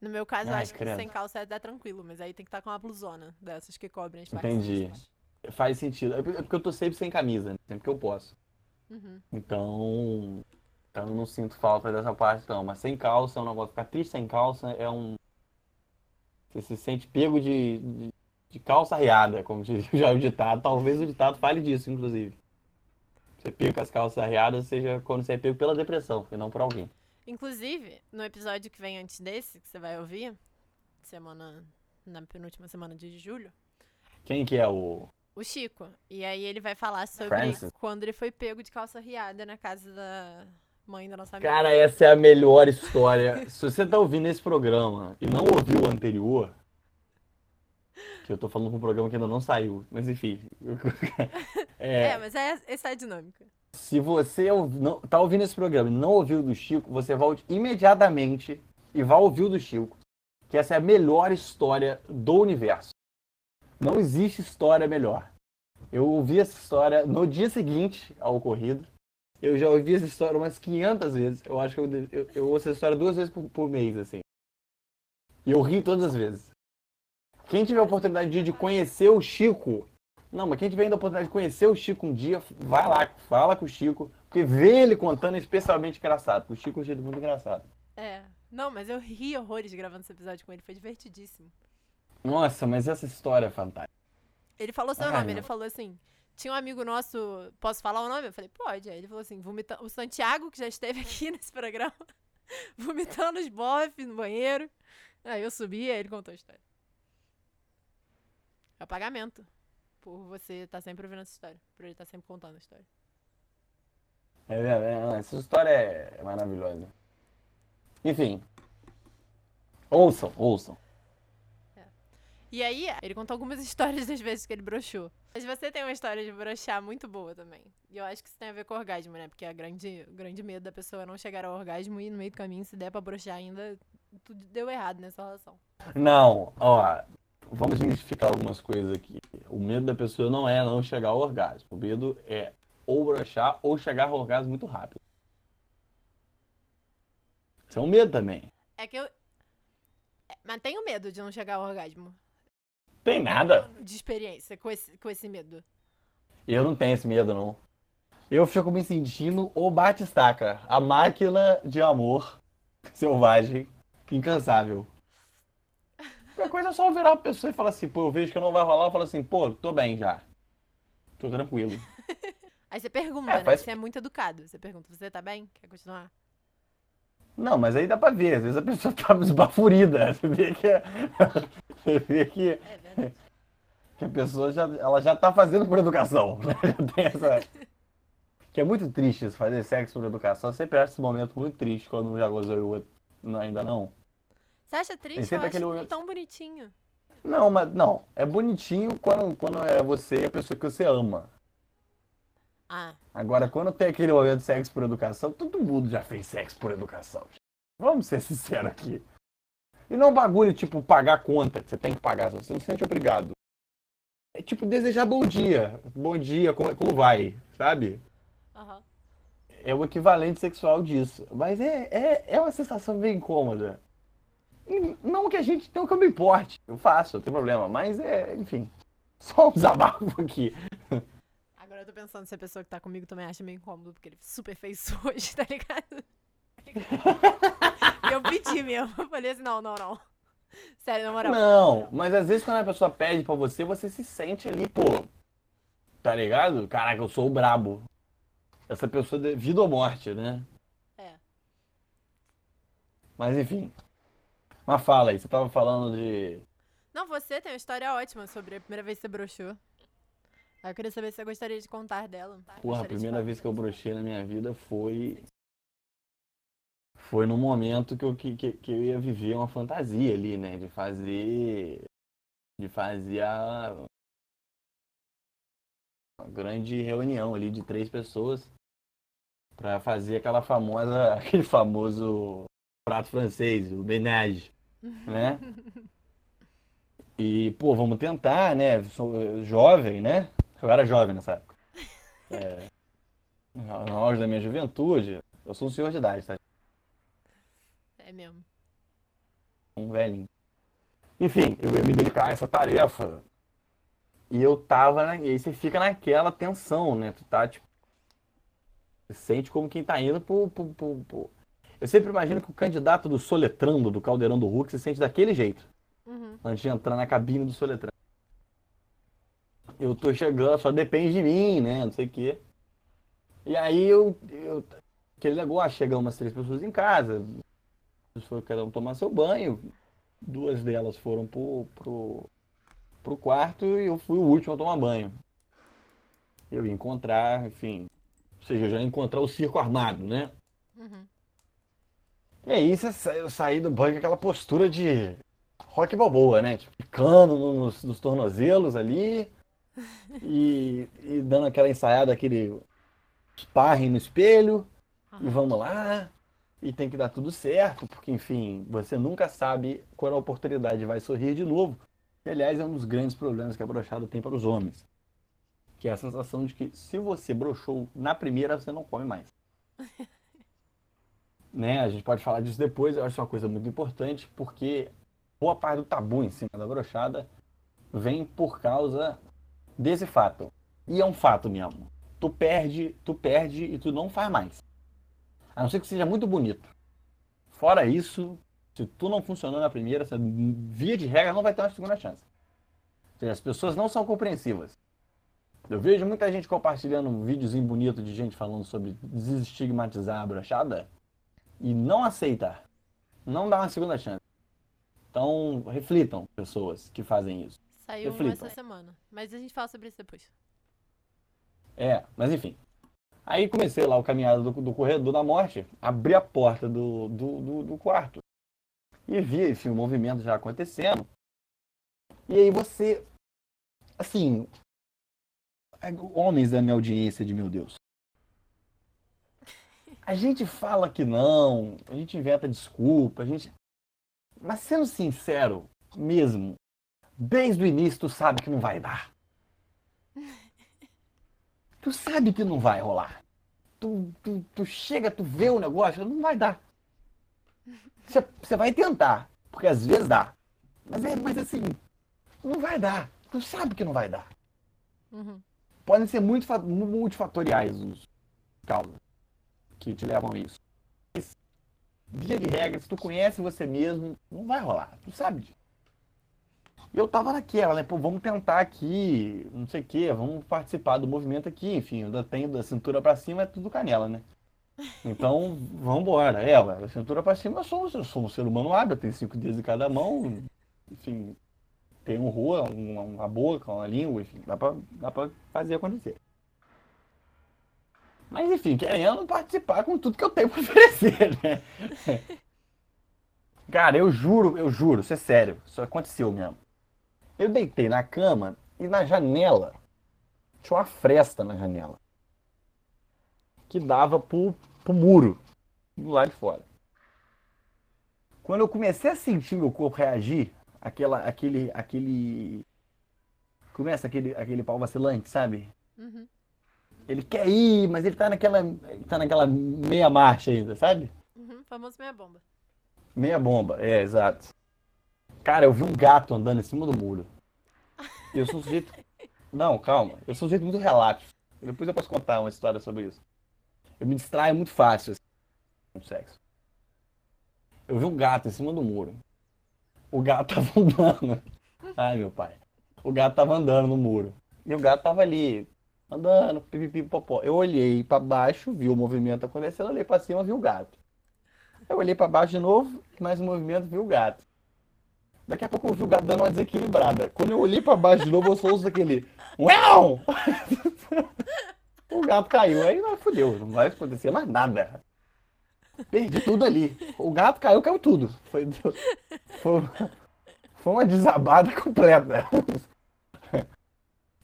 No meu caso, eu Ai, acho que sem calça é tranquilo, mas aí tem que estar com uma blusona dessas que cobrem as partes Entendi. Faz sentido. É porque eu tô sempre sem camisa, né? sempre que eu posso. Uhum. Então, então eu não sinto falta dessa parte, não. Mas sem calça é um negócio. Ficar triste sem calça é um. Você se sente pego de, de, de calça riada, como já o ditado. Talvez o ditado fale disso, inclusive. Você pega com as calças riadas, seja quando você é pego pela depressão, e não por alguém. Inclusive, no episódio que vem antes desse, que você vai ouvir, semana na penúltima semana de julho, Quem que é o. o Chico. E aí ele vai falar sobre Francis. quando ele foi pego de calça riada na casa da mãe da nossa amiga. Cara, essa é a melhor história. Se você tá ouvindo esse programa e não ouviu o anterior, que eu tô falando com um programa que ainda não saiu, mas enfim. É, É, mas é, essa é a dinâmica. se você ouv- não, tá ouvindo esse programa e não ouviu o do Chico, você volte imediatamente e vá ouvir o do Chico, que essa é a melhor história do universo. Não existe história melhor. Eu ouvi essa história no dia seguinte ao ocorrido. Eu já ouvi essa história umas 500 vezes. Eu acho que eu, eu, eu ouço essa história duas vezes por, por mês, assim. E eu ri todas as vezes. Quem tiver a oportunidade de, de conhecer o Chico, não, mas quem tiver ainda a oportunidade de conhecer o Chico um dia, vai lá, fala com o Chico, porque ver ele contando é especialmente engraçado, porque o Chico é um jeito muito engraçado. É. Não, mas eu ri horrores gravando esse episódio com ele, foi divertidíssimo. Nossa, mas essa história é fantástica. Ele falou seu Ai, nome, não. ele falou assim. Tinha um amigo nosso, posso falar o nome? Eu falei, pode. Aí ele falou assim, vomita... o Santiago, que já esteve aqui nesse programa, vomitando os bofs no banheiro. Aí eu subi, aí ele contou a história. É o pagamento. Por você estar sempre ouvindo essa história. Por ele estar sempre contando a história. É, é, é, essa história é maravilhosa. Enfim. Ouçam, ouçam. E aí, ele contou algumas histórias das vezes que ele broxou. Mas você tem uma história de broxar muito boa também. E eu acho que isso tem a ver com orgasmo, né? Porque a grande, o grande medo da pessoa é não chegar ao orgasmo e no meio do caminho, se der pra broxar ainda, tudo deu errado nessa relação. Não, ó, vamos identificar algumas coisas aqui. O medo da pessoa não é não chegar ao orgasmo. O medo é ou brochar ou chegar ao orgasmo muito rápido. Isso é um medo também. É que eu. é, Mas tenho medo de não chegar ao orgasmo. Tem nada. De experiência com esse, com esse medo. Eu não tenho esse medo, não. Eu fico me sentindo o Batistaca, a máquina de amor selvagem, incansável. Qualquer coisa é só virar pra pessoa e falar assim, pô, eu vejo que não vai rolar, eu falo assim, pô, tô bem já. Tô tranquilo. Aí você pergunta, É, né? faz- Você é muito educado. Você pergunta, você tá bem? Quer continuar? Não, mas aí dá pra ver, às vezes a pessoa tá esbafurida. Você vê que, é- você vê que, É que a pessoa já, ela já tá fazendo por educação. né? Essa. Que é muito triste isso, fazer sexo por educação. Eu sempre acho esse momento muito triste quando um já gozou e o outro não- ainda não. Você acha triste? Eu acho momento- tão bonitinho. Não, mas não. É bonitinho quando, quando é você e a pessoa que você ama. Ah, Agora, quando tem aquele momento de sexo por educação, todo mundo já fez sexo por educação. Vamos ser sinceros aqui. E não bagulho tipo pagar conta, que você tem que pagar, você não se sente obrigado. É tipo desejar bom dia. Bom dia, como, como vai? Sabe? aham. É o equivalente sexual disso. Mas é, é, é uma sensação bem incômoda. E Não que a gente, não que eu me importe. Eu faço, não tem problema. Mas é, enfim. Só um desabafo aqui. Eu tô pensando se a pessoa que tá comigo também acha meio incômodo, porque ele super fez hoje, tá ligado? Eu pedi mesmo. Eu falei assim, não, não, não. Sério, na moral. Não, mas às vezes quando a pessoa pede pra você, você se sente ali, pô. Tá ligado? Caraca, eu sou o brabo. Essa pessoa de vida ou morte, né? É. Mas enfim. Mas fala aí, você tava falando de. Não, você tem uma história ótima sobre a primeira vez que você broxou. Aí eu queria saber se você gostaria de contar dela. Porra, a primeira vez que eu brochei na minha vida foi. Foi no momento que eu, que, que, eu ia viver uma fantasia ali, né? De fazer. De fazer a. Uma grande reunião ali de três pessoas pra fazer aquela famosa. aquele famoso prato francês, o ménage, né? E, pô, vamos tentar, né? Sou jovem, né? Eu era jovem nessa época. É, no auge da minha juventude, eu sou um senhor de idade, tá? É mesmo. Um velhinho. Enfim, eu ia me dedicar a essa tarefa. E eu tava, na... e aí você fica naquela tensão, né? Tu tá, tipo, você sente como quem tá indo pro, pro, pro- pro- Eu sempre imagino que o candidato do Soletrando, do Caldeirão do Hulk, se sente daquele jeito. Uhum. antes de entrar na cabine do Soletrando. Eu tô chegando, só depende de mim, né? Não sei o quê. E aí eu, eu aquele negócio, chegam umas três pessoas em casa, foram cada um tomar seu banho, duas delas foram pro, pro, pro quarto e eu fui o último a tomar banho. Eu ia encontrar, enfim, ou seja, eu já ia encontrar o circo armado, né? Uhum. E aí eu saí do banho com aquela postura de rock balboa, né? Tipo, ficando nos, nos tornozelos ali e, e dando aquela ensaiada, aquele sparring no espelho e vamos lá. E tem que dar tudo certo, porque enfim, você nunca sabe quando a oportunidade vai sorrir de novo. E, aliás, é um dos grandes problemas que a brochada tem para os homens. Que é a sensação de que se você brochou na primeira, você não come mais né? A gente pode falar disso depois, eu acho uma coisa muito importante, porque boa parte do tabu em cima da brochada vem por causa desse fato. E é um fato mesmo. Tu perde, tu perde e tu não faz mais. A não ser que seja muito bonito. Fora isso, se tu não funcionou na primeira, você, via de regra, não vai ter uma segunda chance. Ou seja, as pessoas não são compreensivas. Eu vejo muita gente compartilhando um videozinho bonito de gente falando sobre desestigmatizar a brochada e não aceitar. Não dá uma segunda chance. Então, reflitam, pessoas que fazem isso. Saiu Reflitam. essa semana. Mas a gente fala sobre isso depois. É, mas enfim. Aí comecei lá o caminhado do, do corredor da morte, abri a porta do, do, do, do quarto e vi, enfim, o movimento já acontecendo. E aí você, assim, homens da minha audiência de meu Deus. A gente fala que não, a gente inventa desculpa, a gente. Mas sendo sincero, mesmo, desde o início tu sabe que não vai dar. Tu sabe que não vai rolar. Tu, tu, tu chega, tu vê o negócio, não vai dar. Você, vai tentar, porque às vezes dá. Mas é, mas assim, não vai dar. Tu sabe que não vai dar. Uhum. Podem ser muito, fa- multifatoriais os causas que te levam a isso. Mas, via de regra, se tu conhece você mesmo, não vai rolar. Tu sabe disso. E eu tava naquela, né? Pô, vamos tentar aqui, não sei o quê, vamos participar do movimento aqui, enfim, eu ainda tenho da cintura pra cima, é tudo canela, né? Então, vamos embora. É, ué, da cintura pra cima eu sou, eu sou um ser humano hábil, eu tenho cinco dias em cada mão, enfim, tem um rua, uma, uma boca, uma língua, enfim, dá pra, dá pra fazer acontecer. Mas enfim, querendo participar com tudo que eu tenho pra oferecer, né? Cara, eu juro, eu juro, isso é sério, isso aconteceu mesmo. Eu deitei na cama e na janela tinha uma fresta na janela que dava pro, pro muro do lado de fora. Quando eu comecei a sentir meu corpo reagir, aquela, aquele, aquele, começa aquele, aquele pau vacilante, sabe? Uhum. Ele quer ir, mas ele tá naquela, ele tá naquela meia marcha ainda, sabe? Uhum. Famoso meia bomba. Meia bomba, é, exato. Cara, eu vi um gato andando em cima do muro. E eu sou um sujeito. Não, calma. Eu sou um sujeito muito relapso. Depois eu posso contar uma história sobre isso. Eu me distraio muito fácil assim, com sexo. Eu vi um gato em cima do muro. O gato tava andando. Ai, meu pai. O gato tava andando no muro. E o gato tava ali, andando, pipipi, popó. Eu olhei pra baixo, vi o movimento acontecendo, olhei pra cima, vi o gato. Eu olhei pra baixo de novo, mais um movimento, vi o gato. Daqui a pouco eu vi o gato dando uma desequilibrada. Quando eu olhei pra baixo de novo, eu só ouço aquele. Uau! o gato caiu. Aí não fudeu, não vai acontecer mais nada. Perdi tudo ali. O gato caiu, caiu tudo. Foi, foi, foi uma desabada completa.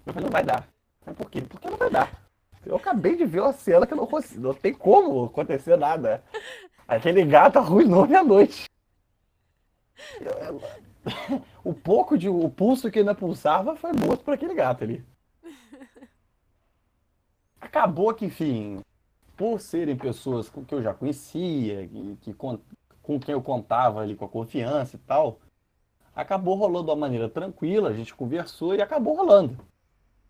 Eu falei, não vai dar. Mas por quê? Porque não vai dar. Eu acabei de ver uma cena que eu não consigo. Não tem como acontecer nada. Aquele gato arruinou minha noite. O pouco de. O pulso que ainda pulsava foi morto por aquele gato ali. Acabou que, enfim, por serem pessoas que eu já conhecia, que, que com, com quem eu contava ali com a confiança e tal, acabou rolando de uma maneira tranquila, a gente conversou e acabou rolando.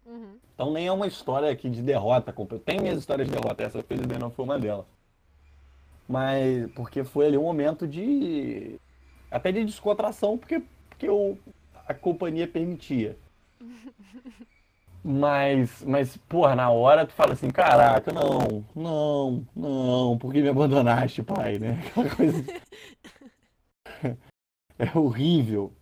Uhum. Então nem é uma história aqui de derrota. Eu tenho minhas histórias de derrota, essa fez não foi uma delas. Mas porque foi ali um momento de. Até de descontração, porque, porque eu, a companhia permitia. Mas, mas, porra, na hora tu fala assim, caraca, não, não, não, por que me abandonaste, pai, né? Aquela coisa. É horrível.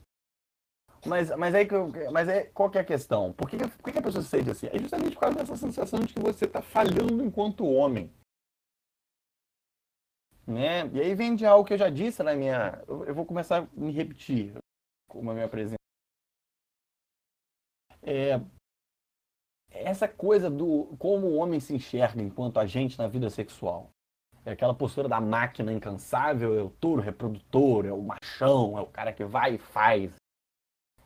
Mas, mas, aí, mas é, qual que é a questão? Por que, por que a pessoa se sente assim? É justamente por causa dessa sensação de que você está falhando enquanto homem. Né? E aí vem de algo que eu já disse na minha. Eu, vou começar a me repetir como a minha presença. É, essa coisa do como o homem se enxerga enquanto agente na vida sexual. É aquela postura da máquina incansável, é o touro reprodutor, é o machão, é o cara que vai e faz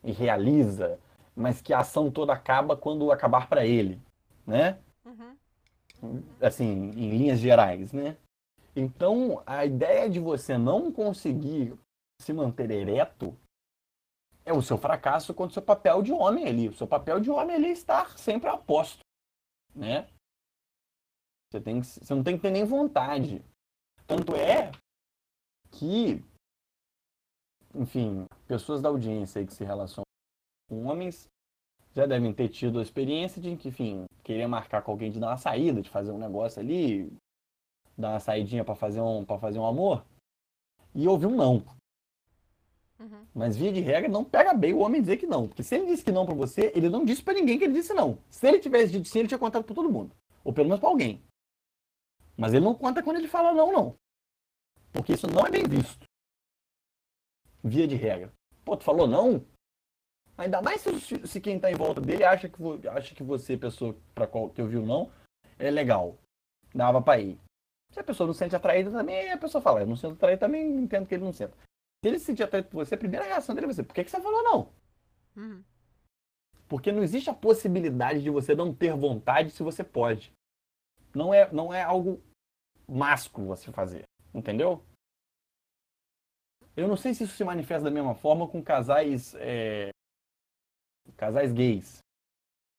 e realiza, mas que a ação toda acaba quando acabar para ele, né? Uhum. Assim, em linhas gerais, né? Então, a ideia de você não conseguir se manter ereto é o seu fracasso quanto o seu papel de homem ali. O seu papel de homem ali é estar sempre a posto, né? Você, tem que, você não tem que ter nem vontade. Tanto é que, enfim, pessoas da audiência aí que se relacionam com homens já devem ter tido a experiência de que, enfim, querer marcar com alguém de dar uma saída, de fazer um negócio ali, dar uma saidinha para fazer um para fazer um amor, e ouvir um não. Uhum. Mas via de regra não pega bem o homem dizer que não, porque se ele disse que não para você, ele não disse para ninguém que ele disse não. Se ele tivesse dito sim, ele tinha contado para todo mundo, ou pelo menos para alguém. Mas ele não conta quando ele fala não, não. Porque isso não é bem visto. Via de regra. Pô, tu falou não? Ainda mais se, se quem tá em volta dele acha que, acha que você, pessoa para qual que ouviu não, é legal. Dava pra ir. Se a pessoa não se sente atraída também, a pessoa fala, eu não sinto atraída também, entendo que ele não senta. Se ele se sentir atraído por você, a primeira reação dele vai ser: por que, que você falou não? Uhum. Porque não existe a possibilidade de você não ter vontade se você pode. Não é, não é algo másculo você fazer. Entendeu? Eu não sei se isso se manifesta da mesma forma com casais é, casais gays.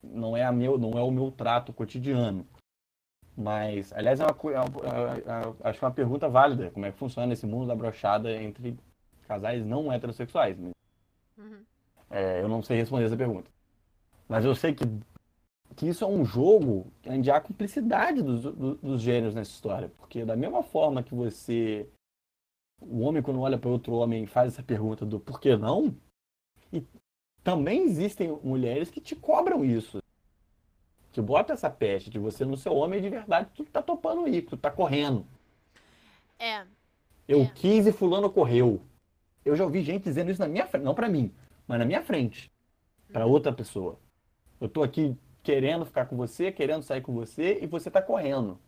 Não é, a meu, não é o meu trato cotidiano. Mas, aliás, é é uma, é uma, acho que é uma pergunta válida. Como é que funciona esse mundo da brochada entre casais não heterossexuais? Uhum. É, eu não sei responder essa pergunta. Mas eu sei que, que isso é um jogo onde há cumplicidade dos, dos, dos gêneros nessa história. Porque da mesma forma que você. O homem, quando olha para outro homem, faz essa pergunta do por que não? E também existem mulheres que te cobram isso. Que botam essa peste de você no seu homem de verdade, tu tá topando ir, tu tá correndo. É. Eu É. quis e fulano correu. Eu já ouvi gente dizendo isso na minha frente, não pra mim, mas na minha frente, Pra outra pessoa. Eu tô aqui querendo ficar com você, querendo sair com você e você tá correndo.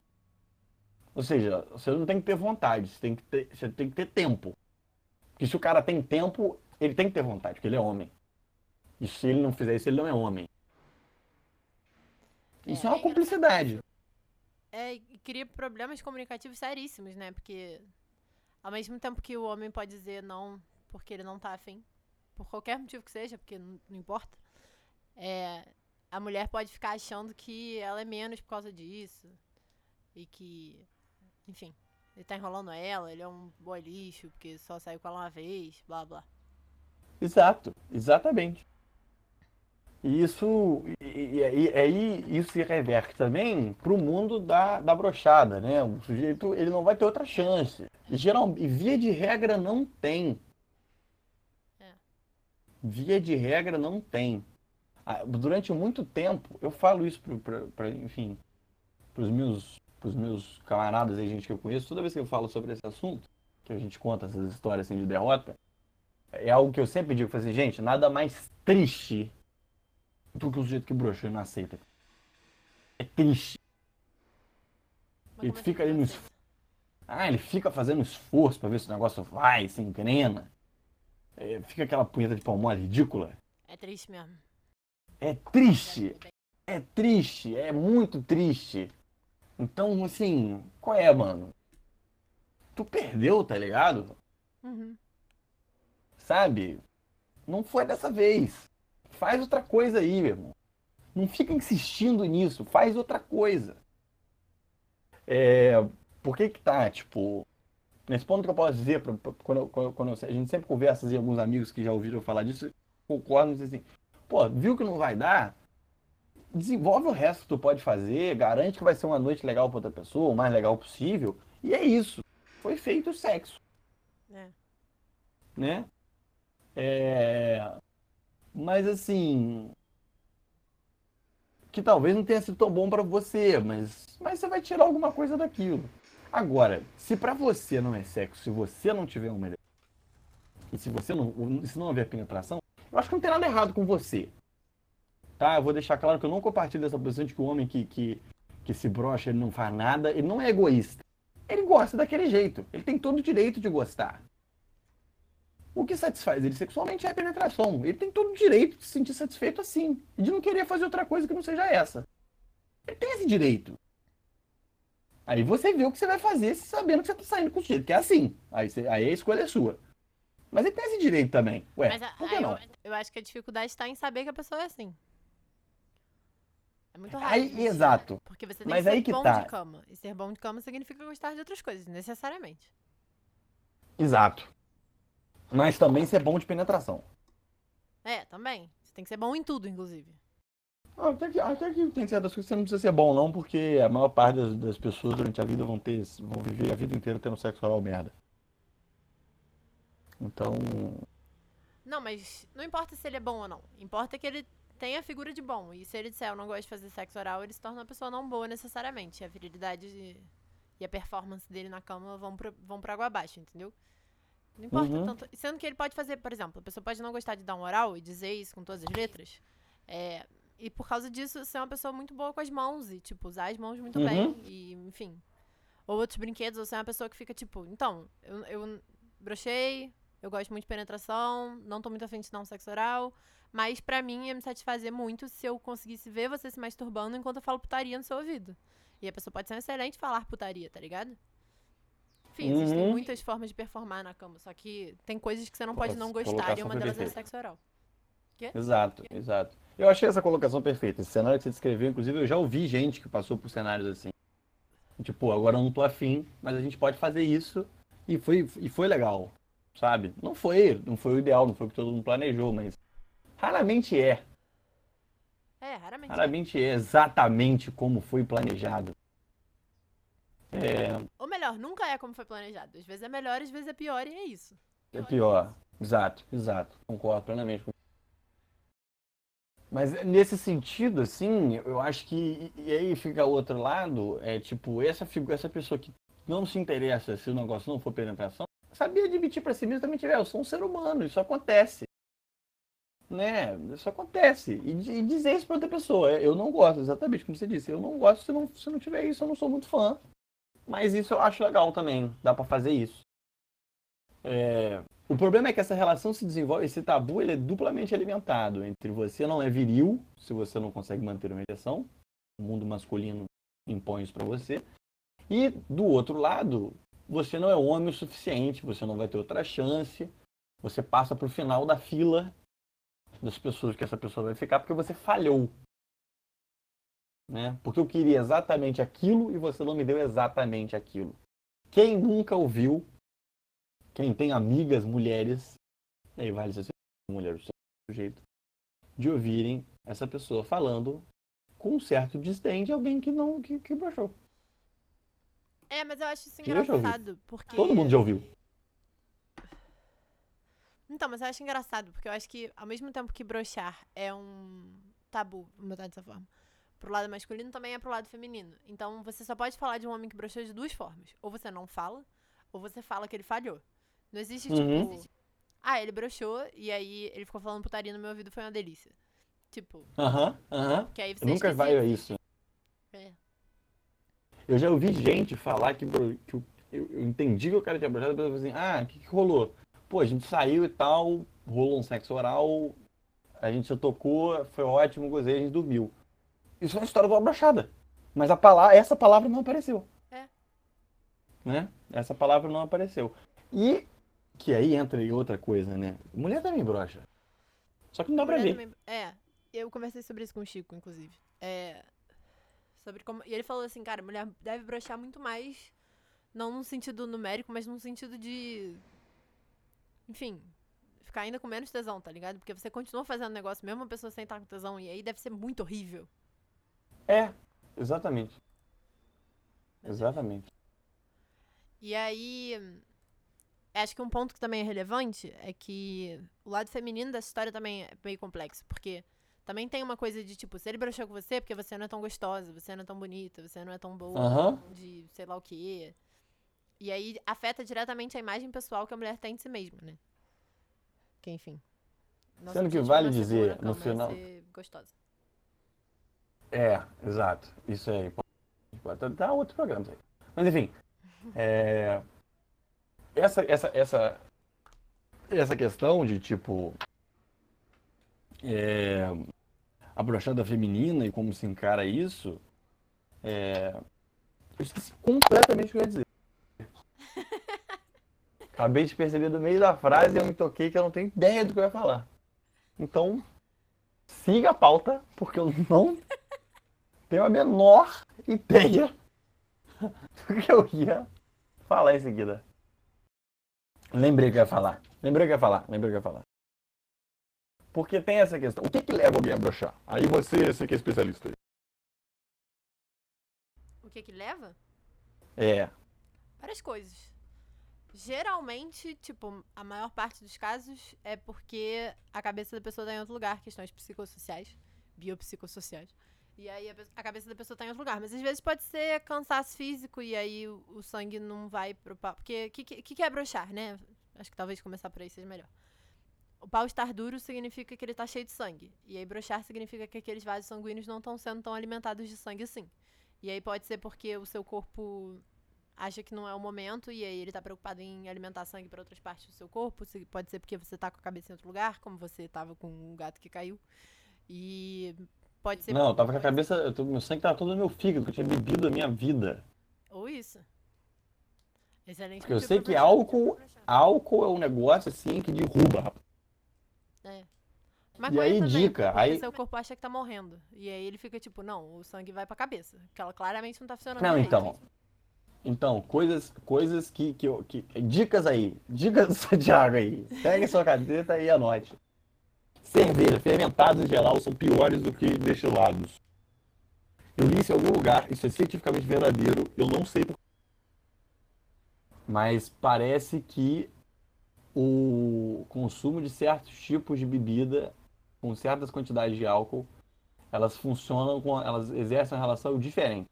Ou seja, você não tem que ter vontade, você tem que ter, você tem que ter tempo. Porque se o cara tem tempo, ele tem que ter vontade, porque ele é homem. E se ele não fizer isso, ele não é homem. Isso é, É, uma cumplicidade. É, e cria problemas comunicativos seríssimos, né? Porque ao mesmo tempo que o homem pode dizer não porque ele não tá afim, por qualquer motivo que seja, porque não, não importa, é, a mulher pode ficar achando que ela é menos por causa disso. E que, enfim, ele tá enrolando ela, ele é um boy lixo, porque só saiu com ela uma vez, blá blá. Exato, exatamente. E isso, e, aí isso se reverte também para o mundo da, da brochada, né? O sujeito ele não vai ter outra chance. E, geral, via de regra não tem. É. Via de regra não tem. Durante muito tempo, eu falo isso para, enfim, para os meus, pros meus camaradas e gente que eu conheço, toda vez que eu falo sobre esse assunto, que a gente conta essas histórias assim, de derrota, é algo que eu sempre digo, assim, gente, nada mais triste do que o sujeito que broxou não aceita. É triste. Mas Ele como fica ali no esforço. Ah, ele fica fazendo esforço pra ver se o negócio vai, se engrena. É, fica aquela punheta de pau mole ridícula. É triste mesmo. É triste. É triste. É muito triste. Então, assim, qual é, mano? Tu perdeu, tá ligado? Uhum. Sabe? Não foi dessa vez. Faz outra coisa aí, meu irmão. Não fica insistindo nisso. Faz outra coisa. É, por que que tá, tipo... Nesse ponto que eu posso dizer, pra- pra- quando, quando, quando a gente sempre conversa e alguns amigos que já ouviram falar disso, concordam e dizem assim, pô, viu que não vai dar? Desenvolve o resto que tu pode fazer, garante que vai ser uma noite legal pra outra pessoa, o mais legal possível, e é isso. Foi feito o sexo É. né? É... Mas assim, que talvez não tenha sido tão bom pra você, mas, mas você vai tirar alguma coisa daquilo. Agora, se pra você não é sexo, se você não tiver um melhor, e se você não, se não houver penetração, eu acho que não tem nada errado com você. Tá? Eu vou deixar claro que eu não compartilho dessa posição de que o homem que, que, que se brocha, ele não faz nada, ele não é egoísta. Ele gosta daquele jeito. Ele tem todo o direito de gostar. O que satisfaz ele sexualmente é a penetração. Ele tem todo o direito de se sentir satisfeito assim. E de não querer fazer outra coisa que não seja essa. Ele tem esse direito. Aí você vê o que você vai fazer sabendo que você tá saindo com o sujeito, que é assim. Aí, você- aí a escolha é sua. Mas ele tem esse direito também. Ué, Mas por que não? eu, eu acho que a dificuldade está em saber que a pessoa é assim. É muito raro. Aí, isso, né? exato. Porque você tem Mas que ser aí que bom tá. de cama. E ser bom de cama significa gostar de outras coisas, necessariamente. Exato. Mas também ser bom de penetração. É, também. Você tem que ser bom em tudo, inclusive. Ah, Até que, até que tem certas coisas que você não precisa ser bom, não, porque a maior parte das, das pessoas durante a vida vão ter, vão viver a vida inteira tendo sexo oral merda. Então, Não, mas não importa se ele é bom ou não. Importa que ele tenha a figura de bom. E se ele disser eu não gosto de fazer sexo oral, ele se torna uma pessoa não boa necessariamente. A virilidade e- a performance dele na cama vão pra, vão pra água abaixo, entendeu? Não importa Uhum. tanto. Sendo que ele pode fazer, por exemplo, a pessoa pode não gostar de dar um oral e dizer isso com todas as letras. É, e por causa disso, ser uma pessoa muito boa com as mãos e, tipo, usar as mãos muito Uhum. bem. E, enfim. Ou outros brinquedos, ou ser uma pessoa que fica, tipo, então, eu, eu brochei, Eu gosto muito de penetração, não tô muito afim de dar um sexo oral. Mas pra mim ia me satisfazer muito se eu conseguisse ver você se masturbando enquanto eu falo putaria no seu ouvido. E a pessoa pode ser um excelente falar putaria, tá ligado? Existem Uhum. muitas formas de performar na cama, só que tem coisas que você não pode não Colocação gostar e uma delas é sexo oral. Exato, exato. Eu achei essa colocação perfeita. Esse cenário que você descreveu, inclusive, eu já ouvi gente que passou por cenários assim. Tipo, agora eu não tô afim, mas a gente pode fazer isso e foi, e foi legal, sabe? Não foi, não foi o ideal, não foi o que todo mundo planejou, mas raramente é. É, raramente. Raramente é exatamente como foi planejado. É, Ou melhor, nunca é como foi planejado. Às vezes é melhor, às vezes é pior e é isso. é pior. Exato, exato. Concordo plenamente com Mas nesse sentido, assim, eu acho que. E aí fica o outro lado, é tipo, essa, figu- essa pessoa que não se interessa se o negócio não for penetração, sabia admitir pra si mesmo também, tiver, eu sou um ser humano, isso acontece. Né? Isso acontece. E, e dizer isso pra outra pessoa, eu não gosto, exatamente como você disse, eu não gosto se não, se não tiver isso, eu não sou muito fã. Mas isso eu acho legal também, dá pra fazer isso. É, o problema é que essa relação se desenvolve, esse tabu ele é duplamente alimentado entre você não é viril, se você não consegue manter uma ereção, o mundo masculino impõe isso pra você, e do outro lado, você não é homem o suficiente, você não vai ter outra chance, você passa pro final da fila das pessoas que essa pessoa vai ficar porque você falhou. Né? Porque eu queria exatamente aquilo e você não me deu exatamente aquilo. Quem nunca ouviu quem tem amigas mulheres, e aí vale ser mulher do seu jeito, de ouvirem essa pessoa falando com um certo desdém de alguém que não que, que broxou. É, mas eu acho isso engraçado, porque... Todo mundo já ouviu. Então, mas eu acho engraçado, porque eu acho que ao mesmo tempo que broxar é um tabu, vamos botar dessa forma, pro lado masculino também é pro lado feminino. Então você só pode falar de um homem que broxou de duas formas. Ou você não fala, ou você fala que ele falhou. Não existe, Uhum. tipo. Ah, ele broxou e aí ele ficou falando putaria no meu ouvido, foi uma delícia. Tipo, Aham, aham. que aí você Nunca vai a isso. É. Eu já ouvi gente falar que, bro- que eu, eu entendi que o cara tinha broxado, a pessoa falou assim, ah, o que, que rolou? Pô, a gente saiu e tal, rolou um sexo oral, a gente se tocou, foi ótimo, gozei, a gente dormiu. Isso é uma história de uma brochada. Mas a palavra, essa palavra não apareceu. É. Né? Essa palavra não apareceu. E que aí entra em outra coisa, né? Mulher também brocha. Só que não dá pra ver. também- É, eu conversei sobre isso com o Chico, inclusive. É, sobre como, e ele falou assim, cara, mulher deve broxar muito mais, não num sentido numérico, mas num sentido de, enfim, ficar ainda com menos tesão, tá ligado? Porque você continua fazendo negócio, mesmo a pessoa sem estar com tesão, e aí deve ser muito horrível. É, exatamente. Exatamente. E aí, acho que um ponto que também é relevante é que o lado feminino dessa história também é meio complexo, porque também tem uma coisa de tipo, se ele broxou com você é porque você não é tão gostosa, você não é tão bonita, você não é tão boa Aham. de sei lá o quê. E aí afeta diretamente a imagem pessoal que a mulher tem de si mesma, né? Que enfim. Sendo que vale dizer, no final- gostosa. É, exato. Isso é importante. Pode até dar outro programa. isso aí. Mas enfim. é, Essa, essa, essa, essa questão de tipo. é, A brochada feminina e como se encara isso. É, eu esqueci completamente o que eu ia dizer. Acabei de perceber do meio da frase e eu me toquei que eu não tenho ideia do que eu ia falar. Então, siga a pauta, porque eu não tenho a menor ideia do que eu ia falar em seguida. Lembrei o que eu ia falar. Lembrei o que eu ia falar. Lembrei que eu ia falar. Porque tem essa questão. O que, que leva alguém a brochar? Aí você, você que é especialista. O que que leva? É. Várias coisas. Geralmente, tipo, a maior parte dos casos é porque a cabeça da pessoa tá em outro lugar, questões psicossociais, biopsicossociais. E aí a, a cabeça da pessoa tá em outro lugar. Mas às vezes pode ser cansaço físico e aí o, o sangue não vai pro pau. Porque o que, que, que é brochar, né? Acho que talvez começar por aí seja melhor. O pau estar duro significa que ele tá cheio de sangue. E aí brochar significa que aqueles vasos sanguíneos não estão sendo tão alimentados de sangue assim. E aí pode ser porque o seu corpo acha que não é o momento e aí ele tá preocupado em alimentar sangue para outras partes do seu corpo. Pode ser porque você tá com a cabeça em outro lugar, como você tava com um gato que caiu. E pode ser. Não, eu tava com a cabeça. eu tô- meu sangue tava todo no meu fígado, que eu tinha bebido a minha vida. Ou isso. Excelente. Porque eu sei que álcool, álcool é um negócio assim que derruba, rapaz. É. E Maconha aí, também, dica, porque aí- seu corpo acha que tá morrendo. E aí ele fica tipo, não, o sangue vai pra cabeça. Que ela claramente não tá funcionando Não, direito. então. Então, coisas, coisas que, que, que. Dicas aí. Dicas do Santiago aí. Pegue sua cadeta e anote. Cerveja, fermentados em geral, são piores do que destilados. Eu li isso em algum lugar, isso é cientificamente verdadeiro, eu não sei por Mas parece que o consumo de certos tipos de bebida, com certas quantidades de álcool, elas funcionam com. elas exercem uma relação diferente.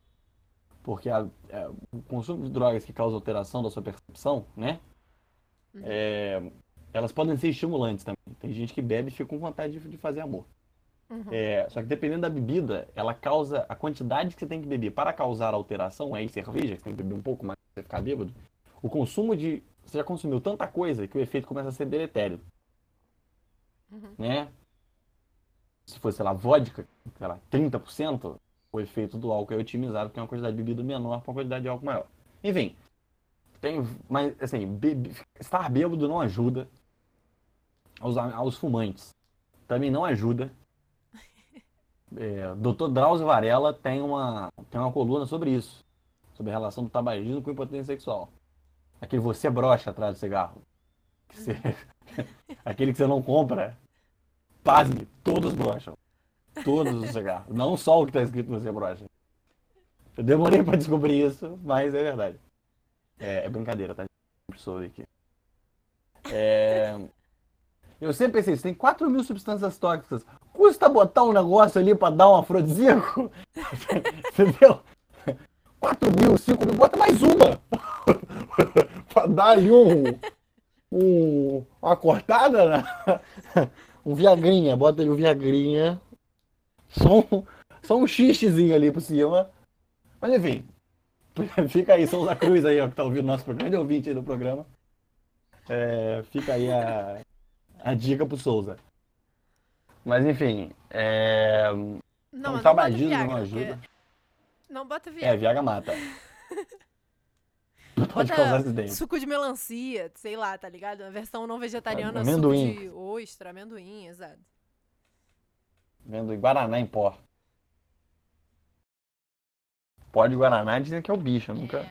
Porque a- é, o consumo de drogas que causa alteração da sua percepção, né? Uhum. É, elas podem ser estimulantes também. Tem gente que bebe e fica com vontade de, de fazer amor. Uhum. É, só que dependendo da bebida, ela causa a quantidade que você tem que beber para causar alteração, aí cerveja, que você tem que beber um pouco mais para ficar bêbado. O consumo de. Você já consumiu tanta coisa que o efeito começa a ser deletério. Uhum. Né? Se fosse, sei lá, vodka, sei lá, 30%, o efeito do álcool é otimizado porque é uma quantidade de bebida menor para uma quantidade de álcool maior. Enfim, tem, mas assim, bebe- estar bêbado não ajuda aos, aos fumantes. Também não ajuda. É, Dr. Drauzio Varela tem uma, tem uma coluna sobre isso, sobre a relação do tabagismo com impotência sexual. Aquele você brocha atrás do cigarro. Que você- aquele que você não compra, pasme, todos brocham. Todos os cigarros. Não só o que está escrito você brocha. Eu demorei para descobrir isso, mas é verdade. É, é brincadeira, tá? Pessoa aqui. É, Eu sempre pensei tem 4 mil substâncias tóxicas. Custa botar um negócio ali pra dar um afrodisíaco? Entendeu? 4 mil, 5 mil, bota mais uma! pra dar ali um, um. Uma cortada, né? Um Viagrinha, bota ali o Viagrinha. Só um, só um xistezinho ali por cima. Mas enfim, fica aí, Souza Cruz aí, ó, que tá ouvindo nosso programa, grande ouvinte aí do programa. É, fica aí a, a dica pro Souza. Mas enfim, é, Não, não tabagismo bota não Viagra, ajuda. porque- Não bota É, Viagra. Viagra mata. Pode Bota causar acidente. suco de melancia, sei lá, tá ligado? A versão não vegetariana, Amendoim. suco de ostra, amendoim, exato. Vendo em Guaraná em pó. Pó de Guaraná dizem que é o bicho, nunca.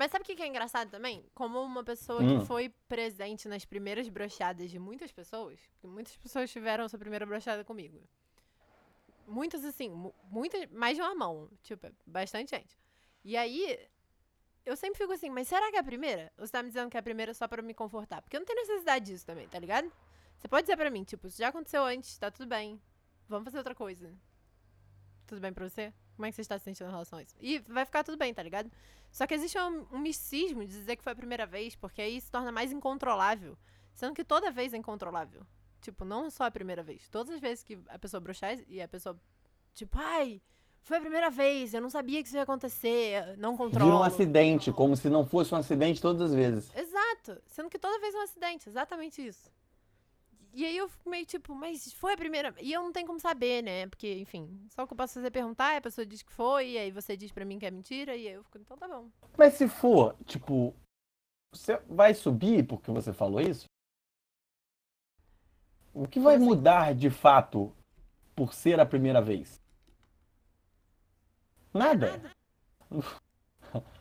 Mas sabe o que é engraçado também? Como uma pessoa Hum. que foi presente nas primeiras brochadas de muitas pessoas, porque muitas pessoas tiveram sua primeira brochada comigo. Muitas, assim, mu- muitas, mais de uma mão, tipo, é bastante gente. E aí, eu sempre fico assim, mas será que é a primeira? Ou você tá me dizendo que é a primeira só pra me confortar? Porque eu não tenho necessidade disso também, tá ligado? Você pode dizer pra mim, tipo, isso já aconteceu antes, tá tudo bem. Vamos fazer outra coisa. Tudo bem pra você? Como é que você está se sentindo em relação a isso? E vai ficar tudo bem, tá ligado? Só que existe um, um misticismo de dizer que foi a primeira vez, porque aí se torna mais incontrolável. Sendo que toda vez é incontrolável. Tipo, não só a primeira vez. Todas as vezes que a pessoa brochar e a pessoa, tipo, ai, foi a primeira vez, eu não sabia que isso ia acontecer, não Vira controlo. um acidente, como se não fosse um acidente todas as vezes. Exato. Sendo que toda vez é um acidente, exatamente isso. E aí eu fico meio tipo, mas foi a primeira. E eu não tenho como saber, né? Porque, enfim, só o que eu posso fazer é perguntar, a pessoa diz que foi, e aí você diz pra mim que é mentira, e aí eu fico, então tá bom. Mas se for, tipo, você vai subir porque você falou isso? O que vai mudar de fato por ser a primeira vez? Nada.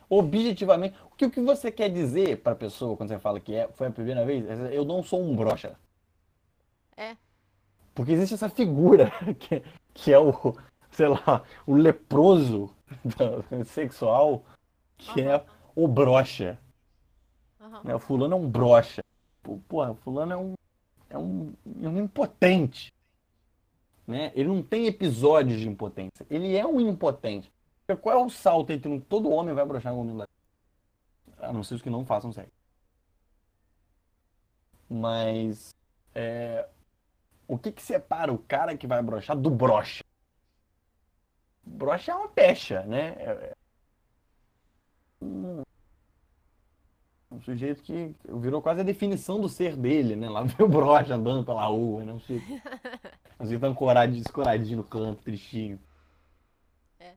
Objetivamente, o que, o que você quer dizer pra pessoa quando você fala que é, foi a primeira vez? Eu não sou um brocha. É. Porque existe essa figura que, que é o, sei lá, o leproso sexual, que é o brocha. Aham. Né? O fulano é um brocha. Porra, o fulano é um, é um, é um impotente. Né? Ele não tem episódios de impotência. Ele é um impotente. Porque Qual é o salto entre um... Todo homem vai brochar em algum momento da A não ser os que não façam sexo. Mas... é, O que que separa o cara que vai brochar do brocha? Brocha é uma pecha, né? É- um, um sujeito que virou quase a definição do ser dele, né? Lá vem o brocha andando pela rua, né? Um sujeito, um sujeito ancoradinho, escoradinho no canto, tristinho. É.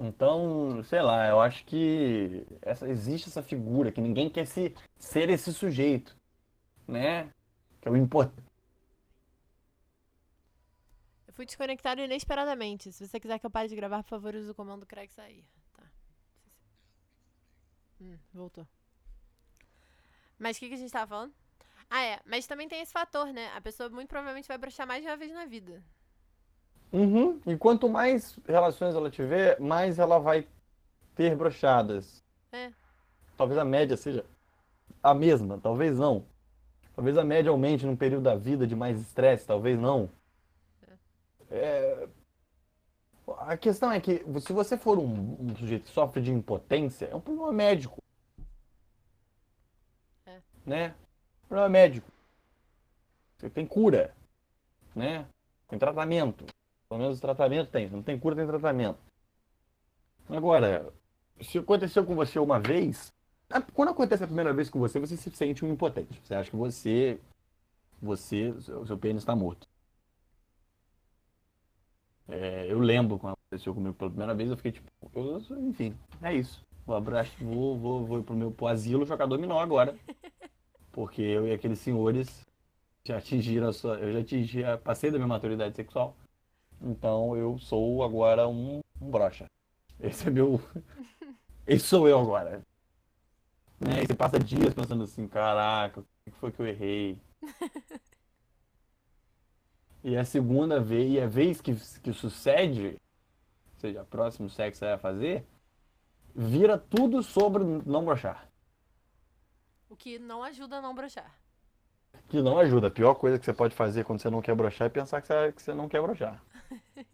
Então, sei lá, eu acho que essa, existe essa figura que ninguém quer se, ser esse sujeito, né? Que é o importante. Fui desconectado inesperadamente. Se você quiser que eu pare de gravar, por favor, use o comando crack sair. Tá. Hum, voltou. Mas o que, que a gente tava falando? Ah, é. Mas também tem esse fator, né? A pessoa muito provavelmente vai broxar mais de uma vez na vida. Uhum. E quanto mais relações ela tiver, mais ela vai ter brochadas. É. Talvez a média seja a mesma, talvez não. Talvez a média aumente num período da vida de mais estresse, talvez não. É... A questão é que se você for um, um sujeito que sofre de impotência, é um problema médico. É. Né? Problema médico. Você tem cura. Né? Tem tratamento. Pelo menos o tratamento tem. Se não tem cura, tem tratamento. Agora, se aconteceu com você uma vez, quando acontece a primeira vez com você, você se sente um impotente. Você acha que você, você, o seu pênis está morto. É, eu lembro quando aconteceu comigo pela primeira vez, eu fiquei tipo, eu- enfim, é isso. Vou, abraço, vou, vou, vou pro meu pro asilo jogar dominó agora. Porque eu e aqueles senhores já atingiram a sua. Eu já atingi, a- passei da minha maturidade sexual. Então eu sou agora um, um brocha. Esse é meu. Esse sou eu agora. Né? E você passa dias pensando assim, caraca, o que foi que eu errei? E a segunda vez, e a vez que, que sucede, ou seja, o próximo sexo que você vai fazer, vira tudo sobre não brochar. O que não ajuda a não broxar. Que não ajuda. A pior coisa que você pode fazer quando você não quer brochar é pensar que você, que você não quer brochar.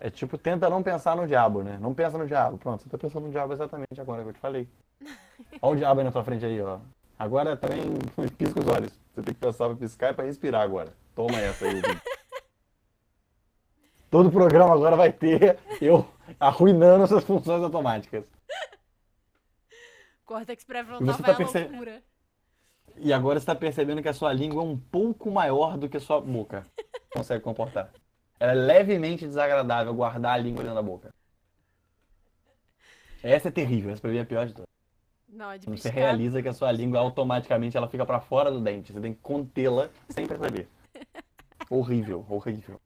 É tipo, tenta não pensar no diabo, né? Não pensa no diabo. Pronto, você tá pensando no diabo exatamente agora que eu te falei. Olha o diabo aí na tua frente aí, ó. Agora também pisca os olhos. Você tem que pensar pra piscar e pra respirar agora. Toma essa aí. Todo programa agora vai ter eu arruinando essas funções automáticas. Córtex pré-frontal vai tá perce- loucura. E agora você está percebendo que a sua língua é um pouco maior do que a sua boca consegue comportar. Ela é levemente desagradável guardar a língua dentro da boca. Essa é terrível, essa pra mim é a pior de todas. Não, é de você realiza que a sua língua automaticamente ela fica para fora do dente. Você tem que contê-la sem perceber. horrível, horrível.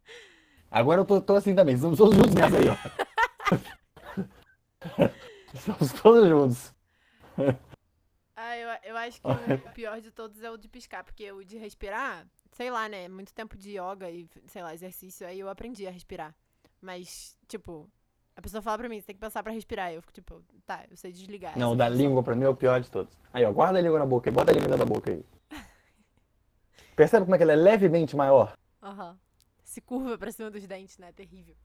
Agora eu tô, tô assim também, estamos todos juntos nessa aí, ó. Estamos todos juntos. Ah, eu, eu acho que o pior de todos é o de piscar, porque o de respirar, sei lá, né? Muito tempo de yoga e, sei lá, exercício, aí eu aprendi a respirar. Mas, tipo, a pessoa fala pra mim, você tem que pensar pra respirar. Eu fico tipo, tá, eu sei desligar. Não, da língua pra mim é o pior de todos. Aí, ó, guarda a língua na boca aí, bota a língua dentro da boca aí. Percebe como é que ela é levemente maior? Aham. Se curva pra cima dos dentes, né? Terrível.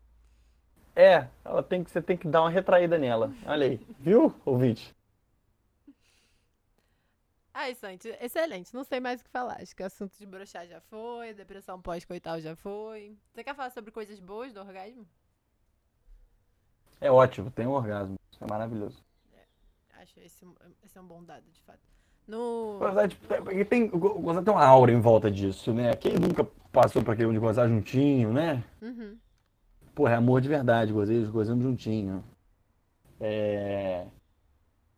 É, ela tem que, você tem que dar uma retraída nela. Olha aí, viu, ouvinte? Ai, Santi, excelente. Não sei mais o que falar. Acho que o assunto de broxar já foi, depressão pós-coital já foi. Você quer falar sobre coisas boas do orgasmo? É ótimo, tem um orgasmo. Isso é maravilhoso. Acho esse, esse é um bom dado, de fato. No. Gozar, tipo, é, tem, tem uma aura em volta disso, né? Quem nunca passou por aquele de gozar juntinho, né? Uhum. Porra, é amor de verdade, gozei, gozando juntinho. É...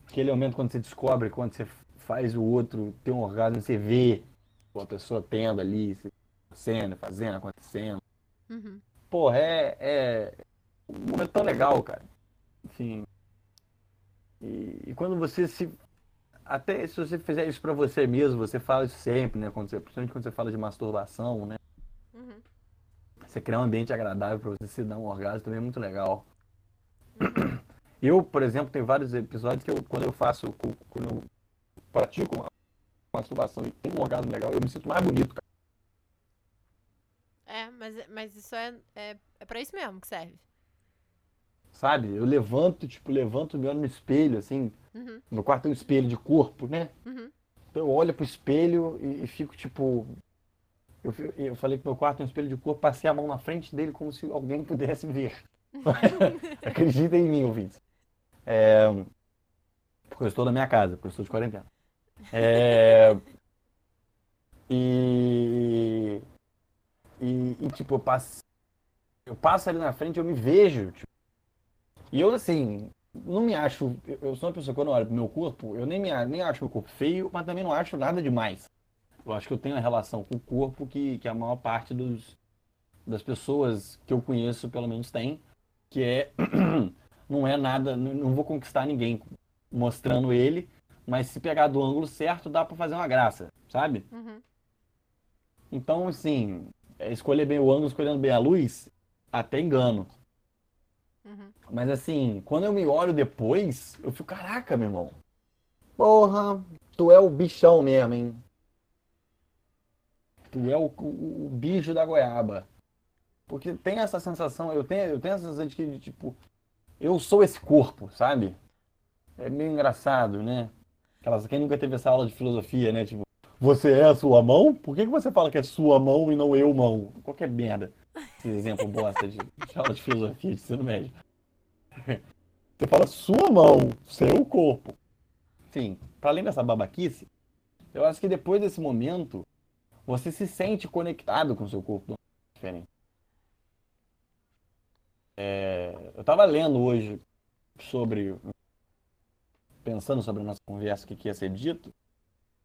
Aquele momento quando você descobre, quando você faz o outro ter um orgasmo, você vê a pessoa tendo ali, se- acontecendo, fazendo, acontecendo. Uhum. Porra, é, é um momento tão legal, cara. Enfim. E, e quando você se. Até se você fizer isso pra você mesmo, você fala isso sempre, né? Quando você, principalmente quando você fala de masturbação, né? Você criar um ambiente agradável pra você se dar um orgasmo também é muito legal. Eu, por exemplo, tem vários episódios que eu, quando eu faço, quando eu pratico uma masturbação e tenho um orgasmo legal, eu me sinto mais bonito, cara. É, mas, mas isso é, é, é pra isso mesmo que serve. Sabe? Eu levanto, tipo, levanto, me olho no espelho, assim. Uhum. Meu quarto tem um espelho de corpo, né? Uhum. Então eu olho pro espelho e, e fico tipo. Eu, eu falei que meu quarto tem um espelho de corpo, passei a mão na frente dele como se alguém pudesse ver. Acreditem em mim, ouvintes. É, porque eu estou na minha casa, porque eu estou de quarentena. É, e, e, e, tipo, eu passo, eu passo ali na frente, eu me vejo. Tipo, e eu, assim, não me acho. Eu sou uma pessoa, quando eu olho pro meu corpo, eu nem, me, nem acho meu corpo feio, mas também não acho nada demais. Eu acho que eu tenho uma relação com o corpo que, que a maior parte dos, das pessoas que eu conheço, pelo menos, tem, que é. não é nada. Não vou conquistar ninguém mostrando ele, mas se pegar do ângulo certo, dá para fazer uma graça, sabe? Uhum. Então, assim, é escolher bem o ângulo, escolhendo bem a luz, até engano. Uhum. Mas assim, quando eu me olho depois, eu fico, caraca, meu irmão. Porra, tu é o bichão mesmo, hein? Tu é o, o, o bicho da goiaba. Porque tem essa sensação, eu tenho, eu tenho essa sensação de que, tipo, eu sou esse corpo, sabe? É meio engraçado, né? Aquelas, quem nunca teve essa aula de filosofia, né? Tipo, você é a sua mão? Por que, que você fala que é sua mão e não eu mão? Qualquer merda. Esse exemplo bosta de, de aula de filosofia de ensino médio. Você fala sua mão, seu corpo. Enfim, para além dessa babaquice, eu acho que depois desse momento, você se sente conectado com o seu corpo diferente. É, eu estava lendo hoje sobre. Pensando sobre a nossa conversa, o que, que ia ser dito.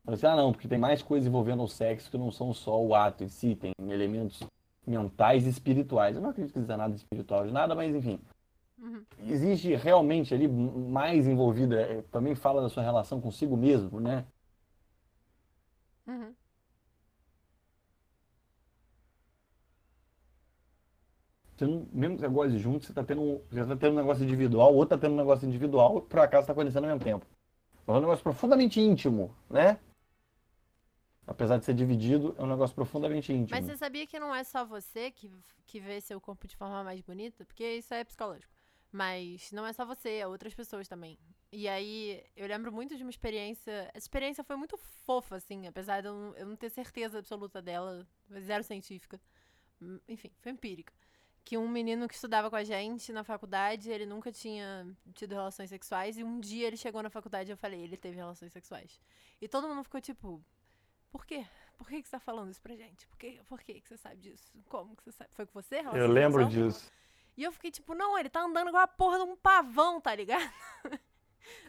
Eu disse, ah, não, porque tem mais coisas envolvendo o sexo que não são só o ato em si, tem elementos mentais e espirituais. Eu não acredito que seja nada espiritual de nada, mas enfim. Uhum. Existe realmente ali mais envolvida, é, também fala da sua relação consigo mesmo, né? Uhum. Você não, mesmo que você goste junto, você está tendo, um, você tá tendo um negócio individual, outro está tendo um negócio individual, por acaso está acontecendo ao mesmo tempo. É um negócio profundamente íntimo, né? Apesar de ser dividido, é um negócio profundamente íntimo. Mas você sabia que não é só você que, que vê seu corpo de forma mais bonita? Porque isso é psicológico. Mas não é só você, é outras pessoas também. E aí, eu lembro muito de uma experiência. Essa experiência foi muito fofa, assim, apesar de eu não, eu não ter certeza absoluta dela, zero científica. Hum, Enfim, foi empírica. Que um menino que estudava com a gente na faculdade, ele nunca tinha tido relações sexuais, e um dia ele chegou na faculdade e eu falei, ele teve relações sexuais. E todo mundo ficou tipo, por quê? Por que, que você tá falando isso pra gente? Por, quê? Por que, que você sabe disso? Como que você sabe? Foi com você? Eu lembro disso. E eu fiquei tipo, não, ele tá andando igual a porra de um pavão, tá ligado?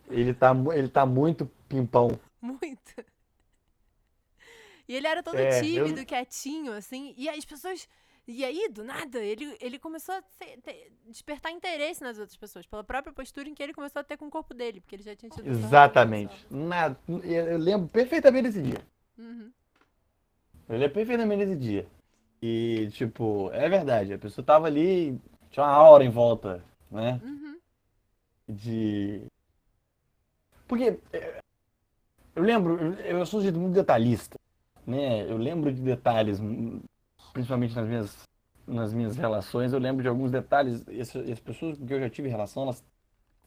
Ele tá, ele tá muito pimpão. Muito. E ele era todo É, eu- tímido, quietinho, assim. E as pessoas. E aí, do nada, ele, ele começou a ser- ter- despertar interesse nas outras pessoas, pela própria postura em que ele começou a ter com o corpo dele, porque ele já tinha tido. Exatamente. Nada, eu lembro perfeitamente desse dia. Uhum. Eu lembro perfeitamente desse dia. E, tipo, é verdade, a pessoa tava ali, tinha uma aura em volta, né? Uhum. De. Porque é, eu lembro, eu sou um sujeito muito detalhista, né? Eu lembro de detalhes, principalmente nas minhas, nas minhas relações, eu lembro de alguns detalhes. e essa- e As pessoas com quem eu já tive relação, elas,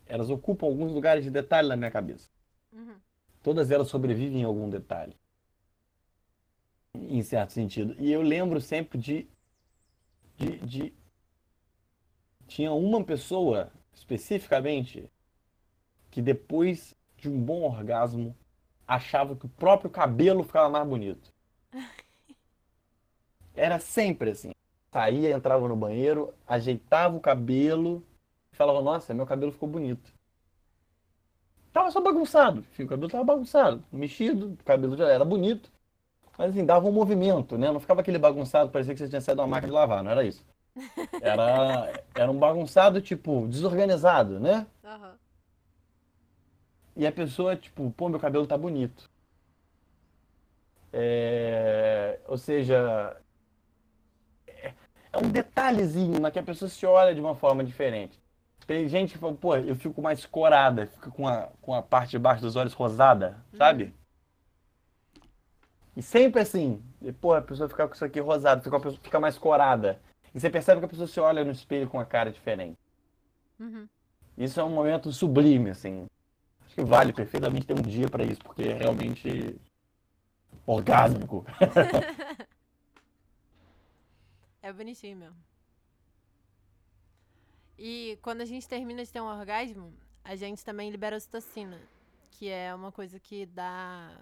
elas ocupam alguns lugares de detalhe na minha cabeça. Uhum. Todas elas sobrevivem em algum detalhe. Em certo sentido. E eu lembro sempre de, de, de- Tinha uma pessoa, especificamente, que depois de um bom orgasmo, achava que o próprio cabelo ficava mais bonito. Era sempre assim. Saía, entrava no banheiro, ajeitava o cabelo e falava, nossa, meu cabelo ficou bonito. Tava só bagunçado, o cabelo tava bagunçado, mexido, o cabelo já era bonito, mas assim, dava um movimento, né? Não ficava aquele bagunçado, parecia que você tinha saído de uma máquina de lavar, não era isso. Era, era um bagunçado, tipo, desorganizado, né? Aham. E a pessoa, tipo, pô, meu cabelo tá bonito. É, ou seja, é, um detalhezinho na que a pessoa se olha de uma forma diferente. Tem gente que fala, pô, eu fico mais corada, fica com a, com a parte de baixo dos olhos rosada, sabe? E sempre assim, e, pô, a pessoa fica com isso aqui rosado, fica, a pessoa fica mais corada. E você percebe que a pessoa se olha no espelho com a cara diferente. Uhum. Isso é um momento sublime, assim. Acho que vale perfeitamente ter um dia pra isso, porque é realmente orgásmico. É bonitinho mesmo. E quando a gente termina de ter um orgasmo, a gente também libera ocitocina, que é uma coisa que dá.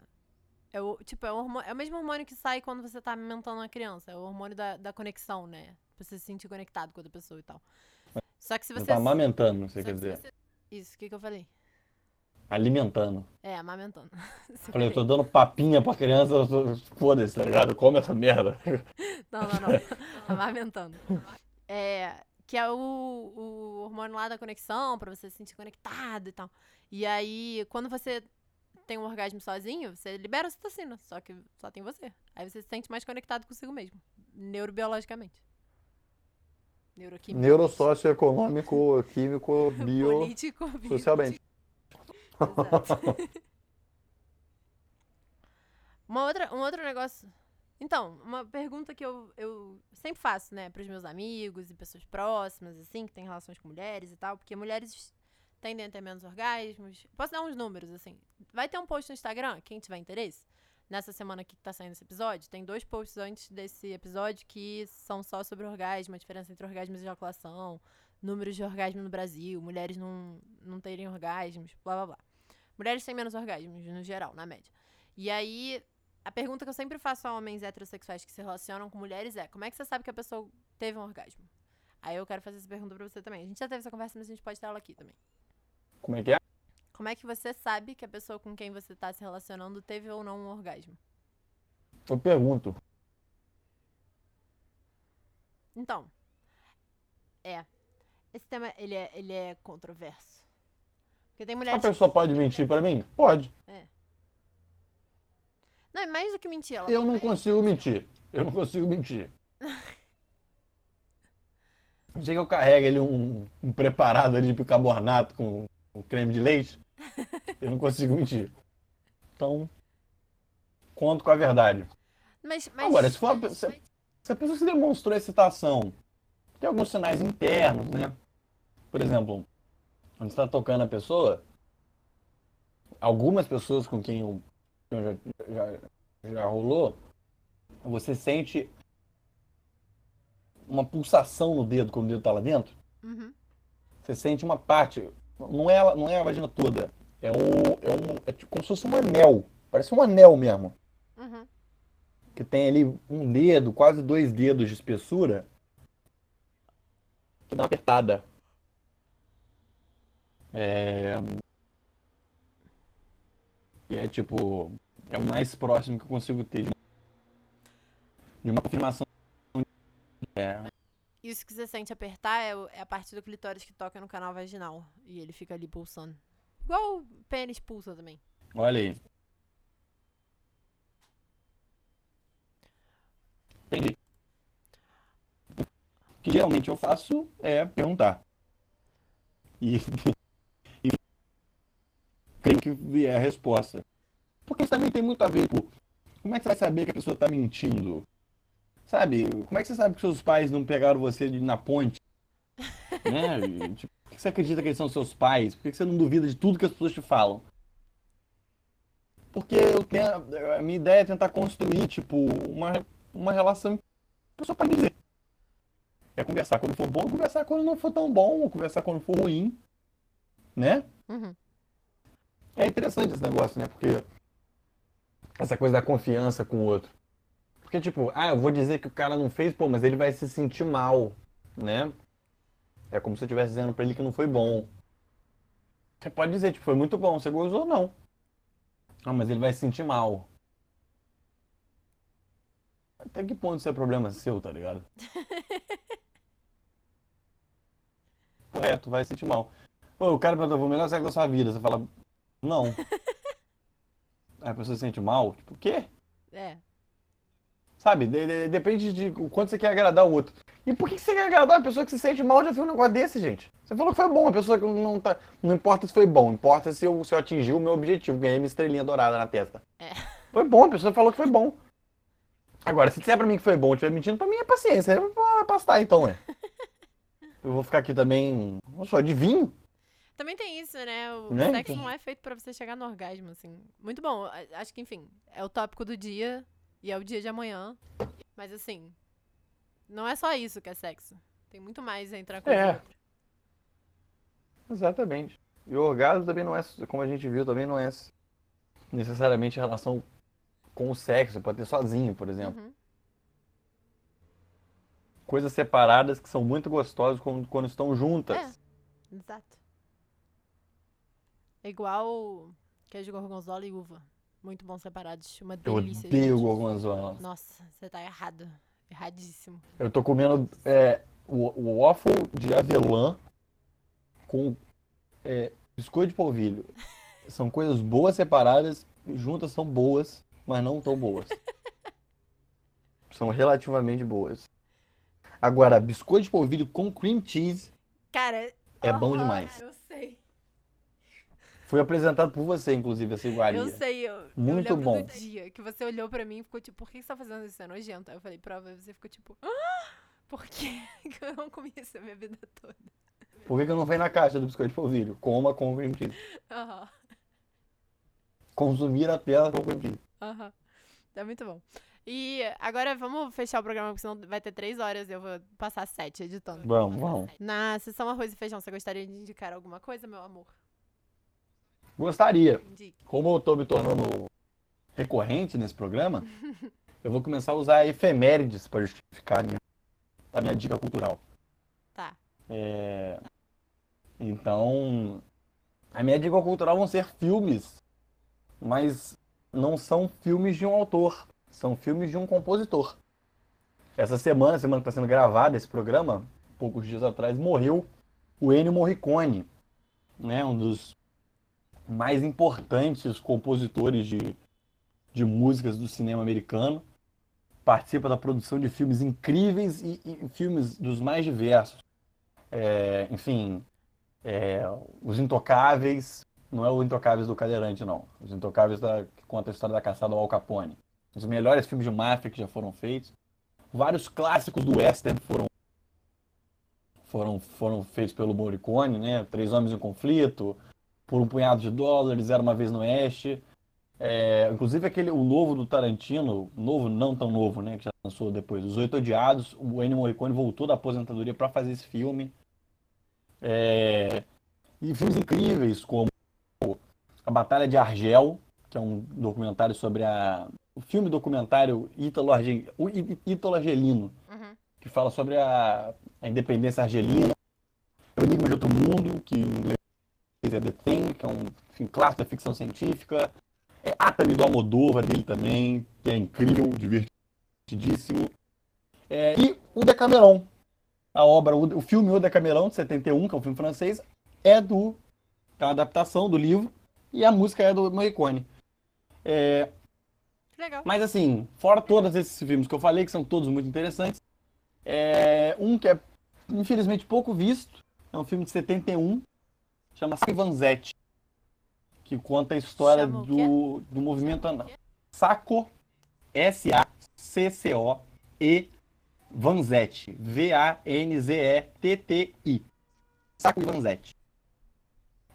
É o, tipo, é o, hormônio, é o mesmo hormônio que sai quando você tá alimentando uma criança. É o hormônio da, da conexão, né? Pra você se sentir conectado com outra pessoa e tal. Só que se Você você. tá amamentando, você quer dizer. você- Isso, o que, que eu falei? Alimentando. É, amamentando. Sem Falei, eu tô dando papinha pra criança, foda-se, tá ligado? Come essa merda. Não, não, não. Amamentando. É, que é o, o hormônio lá da conexão, pra você se sentir conectado e tal. E aí, quando você tem um orgasmo sozinho, você libera a ocitocina, só que só tem você. Aí você se sente mais conectado consigo mesmo, neurobiologicamente. Neuroquímico. Neurosocioeconômico, químico, bio, Político, bio- socialmente. Exato. Uma outra, um outro negócio. Então, uma pergunta que eu, eu sempre faço, né, pros meus amigos e pessoas próximas, assim, que têm relações com mulheres e tal, porque mulheres tendem a ter menos orgasmos. Posso dar uns números, assim. Vai ter um post no Instagram, quem tiver interesse. Nessa semana aqui que tá saindo esse episódio, tem dois posts antes desse episódio que são só sobre orgasmo, a diferença entre orgasmos e ejaculação, números de orgasmo no Brasil, mulheres não, não terem orgasmos, blá blá blá. Mulheres têm menos orgasmos, no geral, na média. E aí, a pergunta que eu sempre faço a homens heterossexuais que se relacionam com mulheres é: como é que você sabe que a pessoa teve um orgasmo? Aí eu quero fazer essa pergunta pra você também. A gente já teve essa conversa, mas a gente pode ter ela aqui também. Como é que é? Como é que você sabe que a pessoa com quem você tá se relacionando teve ou não um orgasmo? Eu pergunto. Então, é. Esse tema, ele é, ele é controverso. Porque tem A mulheres... pessoa pode mentir pra mim? Pode. Não, é mais do que mentir. Ela Eu não consigo mentir. Eu não consigo mentir. Não sei que eu carrego ali um, um preparado ali de bicarbonato com, com creme de leite. Eu não consigo mentir. Então, conto com a verdade. Mas, mas... Agora, se, for, se, se a pessoa se demonstrou excitação, tem alguns sinais internos, né? Por exemplo, quando você está tocando a pessoa, algumas pessoas com quem eu, eu já, já, já rolou, você sente uma pulsação no dedo quando o dedo está lá dentro. Uhum. Você sente uma parte, não é, não é a vagina toda, é, um, é, um, é tipo como se fosse um anel, parece um anel mesmo Uhum. que tem ali um dedo, quase dois dedos de espessura, que dá uma apertada. É... E é tipo, é o mais próximo que eu consigo ter de uma confirmação. É, Isso que você sente apertar é, é a parte do clitóris que toca no canal vaginal. E ele fica ali pulsando. Igual o pênis pulsa também. olha aí. Entendi. O que geralmente eu faço é perguntar. E creio que é a resposta. Porque isso também tem muito a ver com como é que você vai saber que a pessoa está mentindo? Sabe? Como é que você sabe que seus pais não pegaram você na ponte? Né? Tipo, por que você acredita que eles são seus pais? Por que você não duvida de tudo que as pessoas te falam? Porque eu tenho, a minha ideia é tentar construir, tipo, uma, uma relação que a pessoa pode dizer. É conversar quando for bom, conversar quando não for tão bom, ou conversar quando for ruim, né? Uhum. É interessante esse negócio, né? Porque essa coisa da confiança com o outro. Porque, tipo, ah, eu vou dizer que o cara não fez, pô, mas ele vai se sentir mal, né? É como se eu estivesse dizendo pra ele que não foi bom. Você pode dizer, tipo, foi muito bom, você gozou, não. Ah, mas ele vai se sentir mal. Até que ponto isso é problema seu, tá ligado? Correto, vai se sentir mal. Pô, o cara perguntou, o melhor sexo da sua vida. Você fala, não. Aí a pessoa se sente mal. Tipo, o quê? É. Sabe? De- de- depende de o quanto você quer agradar o outro. E por que você quer agradar uma pessoa que se sente mal de ouvir um negócio desse, gente? Você falou que foi bom, a pessoa que não tá. Não importa se foi bom, importa se eu, se eu atingi o meu objetivo, ganhei minha estrelinha dourada na testa. É. Foi bom, a pessoa falou que foi bom. Agora, se disser pra mim que foi bom e estiver mentindo, pra mim é paciência. Eu vou pastar então, é. Eu vou ficar aqui também. Sou adivinho. Também tem isso, né? O Né? sexo não é feito pra você chegar no orgasmo, assim. Muito bom. a- Acho que, enfim, é o tópico do dia e é o dia de amanhã. Mas, assim, não é só isso que é sexo. Tem muito mais entre uma coisa É. Exatamente. E o orgasmo também não é, como a gente viu, também não é necessariamente em relação com o sexo, pode ter sozinho, por exemplo. Uhum. Coisas separadas que são muito gostosas quando, quando estão juntas. É. Exato. É igual queijo gorgonzola e uva. Muito bons separados. Uma Eu delícia, odeio gente. gorgonzola. Nossa, você tá errado. Erradíssimo. Eu tô comendo é, o, o waffle de avelã com é, biscoito de polvilho. São coisas boas separadas, juntas são boas, mas não tão boas. São relativamente boas. Agora, biscoito de polvilho com cream cheese Cara, é bom aham, demais. Eu. Foi apresentado por você, inclusive, essa iguaria. Eu sei. Eu, Muito eu bom. do dia que você olhou pra mim e ficou tipo, por que você tá fazendo isso? É nojento. Aí eu falei, prova. E você ficou tipo, ah, por que eu não comi isso a minha vida toda? Por que, que eu não venho na caixa do biscoito de polvilho? Coma com cream cheese. Aham, Consumir a tela com cream cheese. aham. Tá muito bom. E agora vamos fechar o programa, porque senão vai ter três horas e eu vou passar sete editando. Vamos, vamos. Na sessão arroz e feijão, você gostaria de indicar alguma coisa, meu amor? Gostaria. Como eu tô me tornando recorrente nesse programa, eu vou começar a usar efemérides para justificar a minha, a minha dica cultural. Tá. É, Então, a minha dica cultural vão ser filmes, mas não são filmes de um autor, são filmes de um compositor. Essa semana, semana que está sendo gravado esse programa, poucos dias atrás, morreu o Ennio Morricone, né? Um dos mais importantes compositores de, de músicas do cinema americano. Participa da produção de filmes incríveis e, e filmes dos mais diversos. É, enfim, é, Os Intocáveis, não é o Intocáveis do Cadeirante, não. Os Intocáveis da, que conta a história da caçada ao Al Capone. Os melhores filmes de máfia que já foram feitos. Vários clássicos do western foram foram, foram feitos pelo Morricone, né? Três Homens em Conflito, Por um Punhado de Dólares, Era Uma Vez no Oeste. É, inclusive aquele, o novo do Tarantino, novo, não tão novo, né? Que já lançou depois, Os Oito Odiados, o Ennio Morricone voltou da aposentadoria para fazer esse filme. É, e filmes incríveis como A Batalha de Argel, que é um documentário sobre a... O filme documentário ítalo-argelino, Uhum. que fala sobre a, a independência argelina, o Enigma de Outro Mundo, que em inglês é The Thing, que é um enfim, clássico da ficção científica, é Atami do Almodóvar dele também, que é incrível, divertidíssimo, é, e o Decameron, a obra, o, o filme O Decameron, de 71, que é um filme francês, é do é uma adaptação do livro, e a música é do Morricone. É, legal. mas assim, fora todos esses filmes que eu falei, que são todos muito interessantes, é um que é infelizmente pouco visto, é um filme de 71, chama Sacco e Vanzetti, que conta a história Chama do, do movimento ana- Sacco, S-A-C-C-O e Vanzetti, V-A-N-Z-E-T-T-I. Sacco e Vanzetti.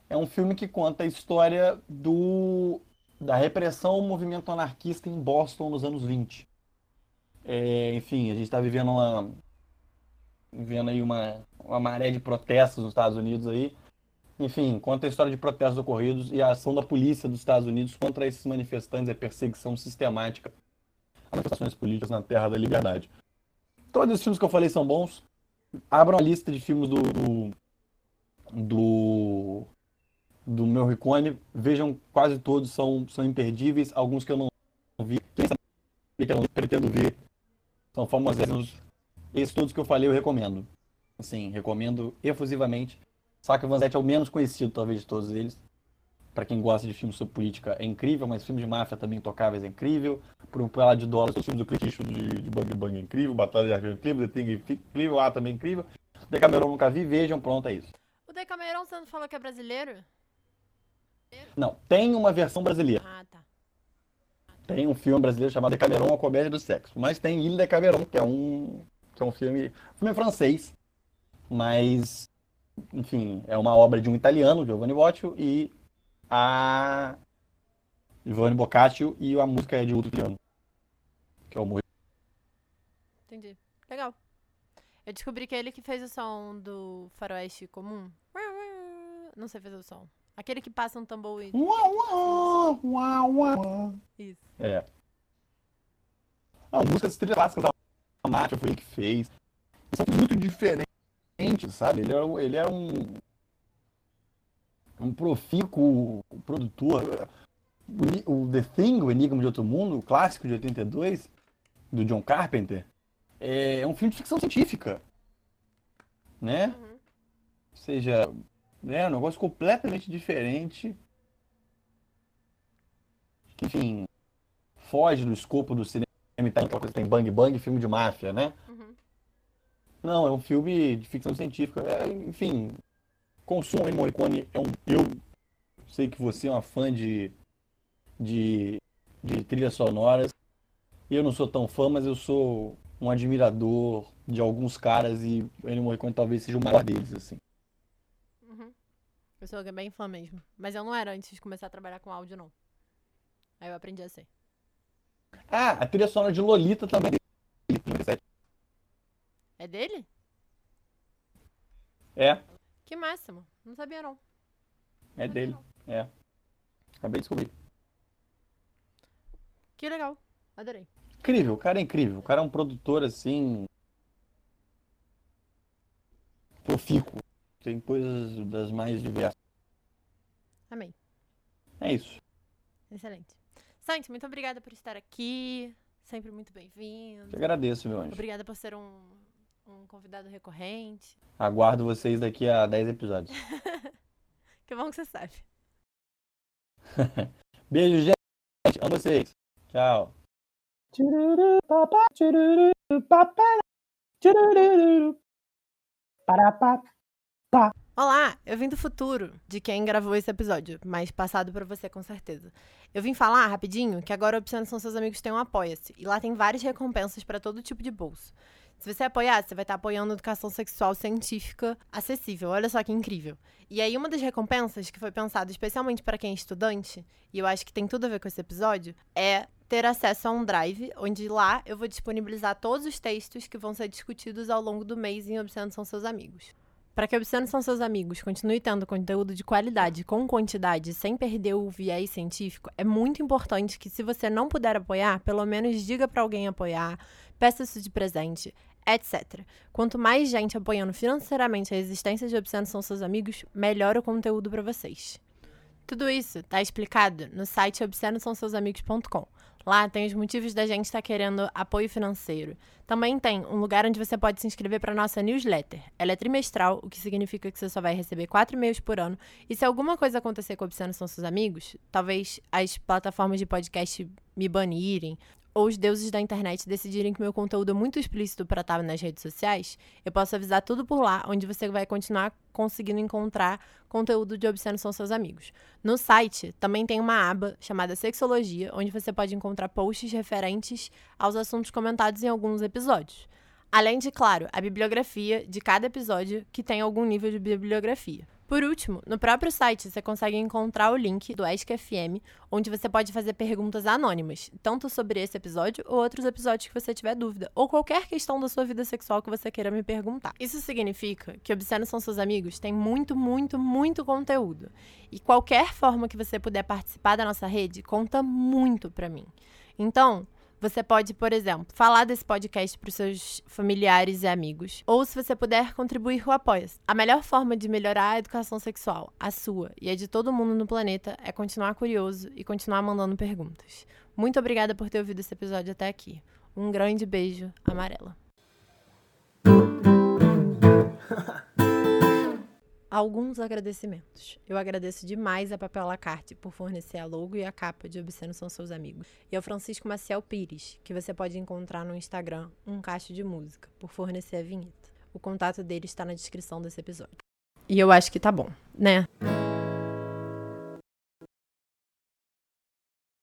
É um filme que conta a história do da repressão ao movimento anarquista em Boston nos anos 20. É, enfim, a gente está vivendo uma vivendo aí uma, uma maré de protestos nos Estados Unidos aí. Enfim, conta a história de protestos ocorridos e a ação da polícia dos Estados Unidos contra esses manifestantes é perseguição sistemática a manifestações políticas na Terra da Liberdade. Todos os filmes que eu falei são bons. Abram a lista de filmes do do, do do meu Ricone, vejam, quase todos são, são imperdíveis, alguns que eu não vi, que eu não pretendo ver, são famosos. Esses todos que eu falei eu recomendo. Assim, recomendo efusivamente. E Vanzetti é o menos conhecido, talvez, de todos eles. Pra quem gosta de filmes sobre política, é incrível, mas filmes de máfia também intocáveis é incrível. Por um pelado de dólares, os filmes do Clint de, de Bang Bang é incrível, Batalha de Argel é incrível, The Thing é incrível, A também é incrível. Decameron nunca vi, vejam, pronto, é isso. O Decameron, você não falou que é brasileiro? Não, tem uma versão brasileira. Ah, tá. Tem um filme brasileiro chamado Decameron, a comédia do sexo. Mas tem Ilha Decameron, que é um, que é um filme, um filme francês, mas, enfim, é uma obra de um italiano, Giovanni Boccio, e a Giovanni Boccaccio, e a música é de outro italiano, que é o Morri. Entendi. Legal. Eu descobri que é ele que fez o som do faroeste comum. Não sei fazer o som. Aquele que passa um tambor e... Uau, uau, uau, uau. Isso. É. Ah, músicas trilha clássicas da Máfia foi ele que fez. São muito diferentes, sabe? Ele é, um- ele é um. Um profícuo produtor. O O The Thing, o Enigma de Outro Mundo, o clássico de 82, do John Carpenter, é um filme de ficção científica. Né? Uhum. Ou seja, é um negócio completamente diferente. Enfim, foge do escopo do cinema e tá tem bang bang, filme de máfia, né? Não, é um filme de ficção científica. É, enfim, Ennio Morricone. É um, eu sei que você é uma fã de, de, de trilhas sonoras. Eu não sou tão fã, mas eu sou um admirador de alguns caras e Ennio Morricone talvez seja o maior deles, assim. Uhum. Eu sou bem fã mesmo. Mas eu não era antes de começar a trabalhar com áudio, não. Aí eu aprendi a ser. Ah, a trilha sonora de Lolita também. É dele, 97. É Que máximo. Não sabia, não. é dele. É. Acabei de descobrir. Que legal. Adorei. Incrível, o cara é incrível. O cara é um produtor assim. Profícuo. Tem coisas das mais diversas. Amei. É isso. Excelente. Santi, muito obrigada por estar aqui. Sempre muito bem-vindo. Te agradeço, meu anjo. Obrigada por ser um, um convidado recorrente. Aguardo vocês daqui a 10 episódios. Que bom que você sabe. Beijo, gente. Amo vocês. Tchau. Tchururu, papá, tchururu, papá, tchururu, parapá. Olá, eu vim do futuro de quem gravou esse episódio, mas passado pra você com certeza. Eu vim falar rapidinho que agora a Obsceno São Seus Amigos tem um Apoia-se e lá tem várias recompensas pra todo tipo de bolso. Se você apoiar, você vai estar apoiando educação sexual científica acessível. Olha só que incrível. E aí, uma das recompensas que foi pensada especialmente para quem é estudante, e eu acho que tem tudo a ver com esse episódio, é ter acesso a um drive, onde lá eu vou disponibilizar todos os textos que vão ser discutidos ao longo do mês em Obsceno São Seus Amigos. Para que Obsceno São Seus Amigos continue tendo conteúdo de qualidade com quantidade, sem perder o viés científico, é muito importante que, se você não puder apoiar, pelo menos diga para alguém apoiar, peça isso de presente, etc. Quanto mais gente apoiando financeiramente a existência de Obsceno São Seus Amigos, melhor o conteúdo para vocês. Tudo isso está explicado no site obscenosãoseusamigos.com. Lá tem os motivos da gente estar querendo apoio financeiro. Também tem um lugar onde você pode se inscrever para nossa newsletter. Ela é trimestral, o que significa que você só vai receber quatro e-mails por ano. E se alguma coisa acontecer com o Obsceno São Seus Amigos, talvez as plataformas de podcast me banirem, ou os deuses da internet decidirem que meu conteúdo é muito explícito para estar nas redes sociais, eu posso avisar tudo por lá, onde você vai continuar conseguindo encontrar conteúdo de Obsceno São Seus Amigos. No site também tem uma aba chamada Sexologia, onde você pode encontrar posts referentes aos assuntos comentados em alguns episódios. Além de, claro, a bibliografia de cada episódio, que tem algum nível de bibliografia. Por último, no próprio site você consegue encontrar o link do Ask FM, onde você pode fazer perguntas anônimas, tanto sobre esse episódio ou outros episódios que você tiver dúvida, ou qualquer questão da sua vida sexual que você queira me perguntar. Isso significa que Obsceno São Seus Amigos tem muito, muito, muito conteúdo. E qualquer forma que você puder participar da nossa rede conta muito pra mim. Então, você pode, por exemplo, falar desse podcast para os seus familiares e amigos. Ou se você puder contribuir com o Apoia-se. A melhor forma de melhorar a educação sexual, a sua e a de todo mundo no planeta, é continuar curioso e continuar mandando perguntas. Muito obrigada por ter ouvido esse episódio até aqui. Um grande beijo, amarela. Alguns agradecimentos. Eu agradeço demais a Papel Lacarte por fornecer a logo e a capa de Obsceno São Seus Amigos. E ao Francisco Maciel Pires, que você pode encontrar no Instagram, um cacho de música, por fornecer a vinheta. O contato dele está na descrição desse episódio. E eu acho que tá bom, né?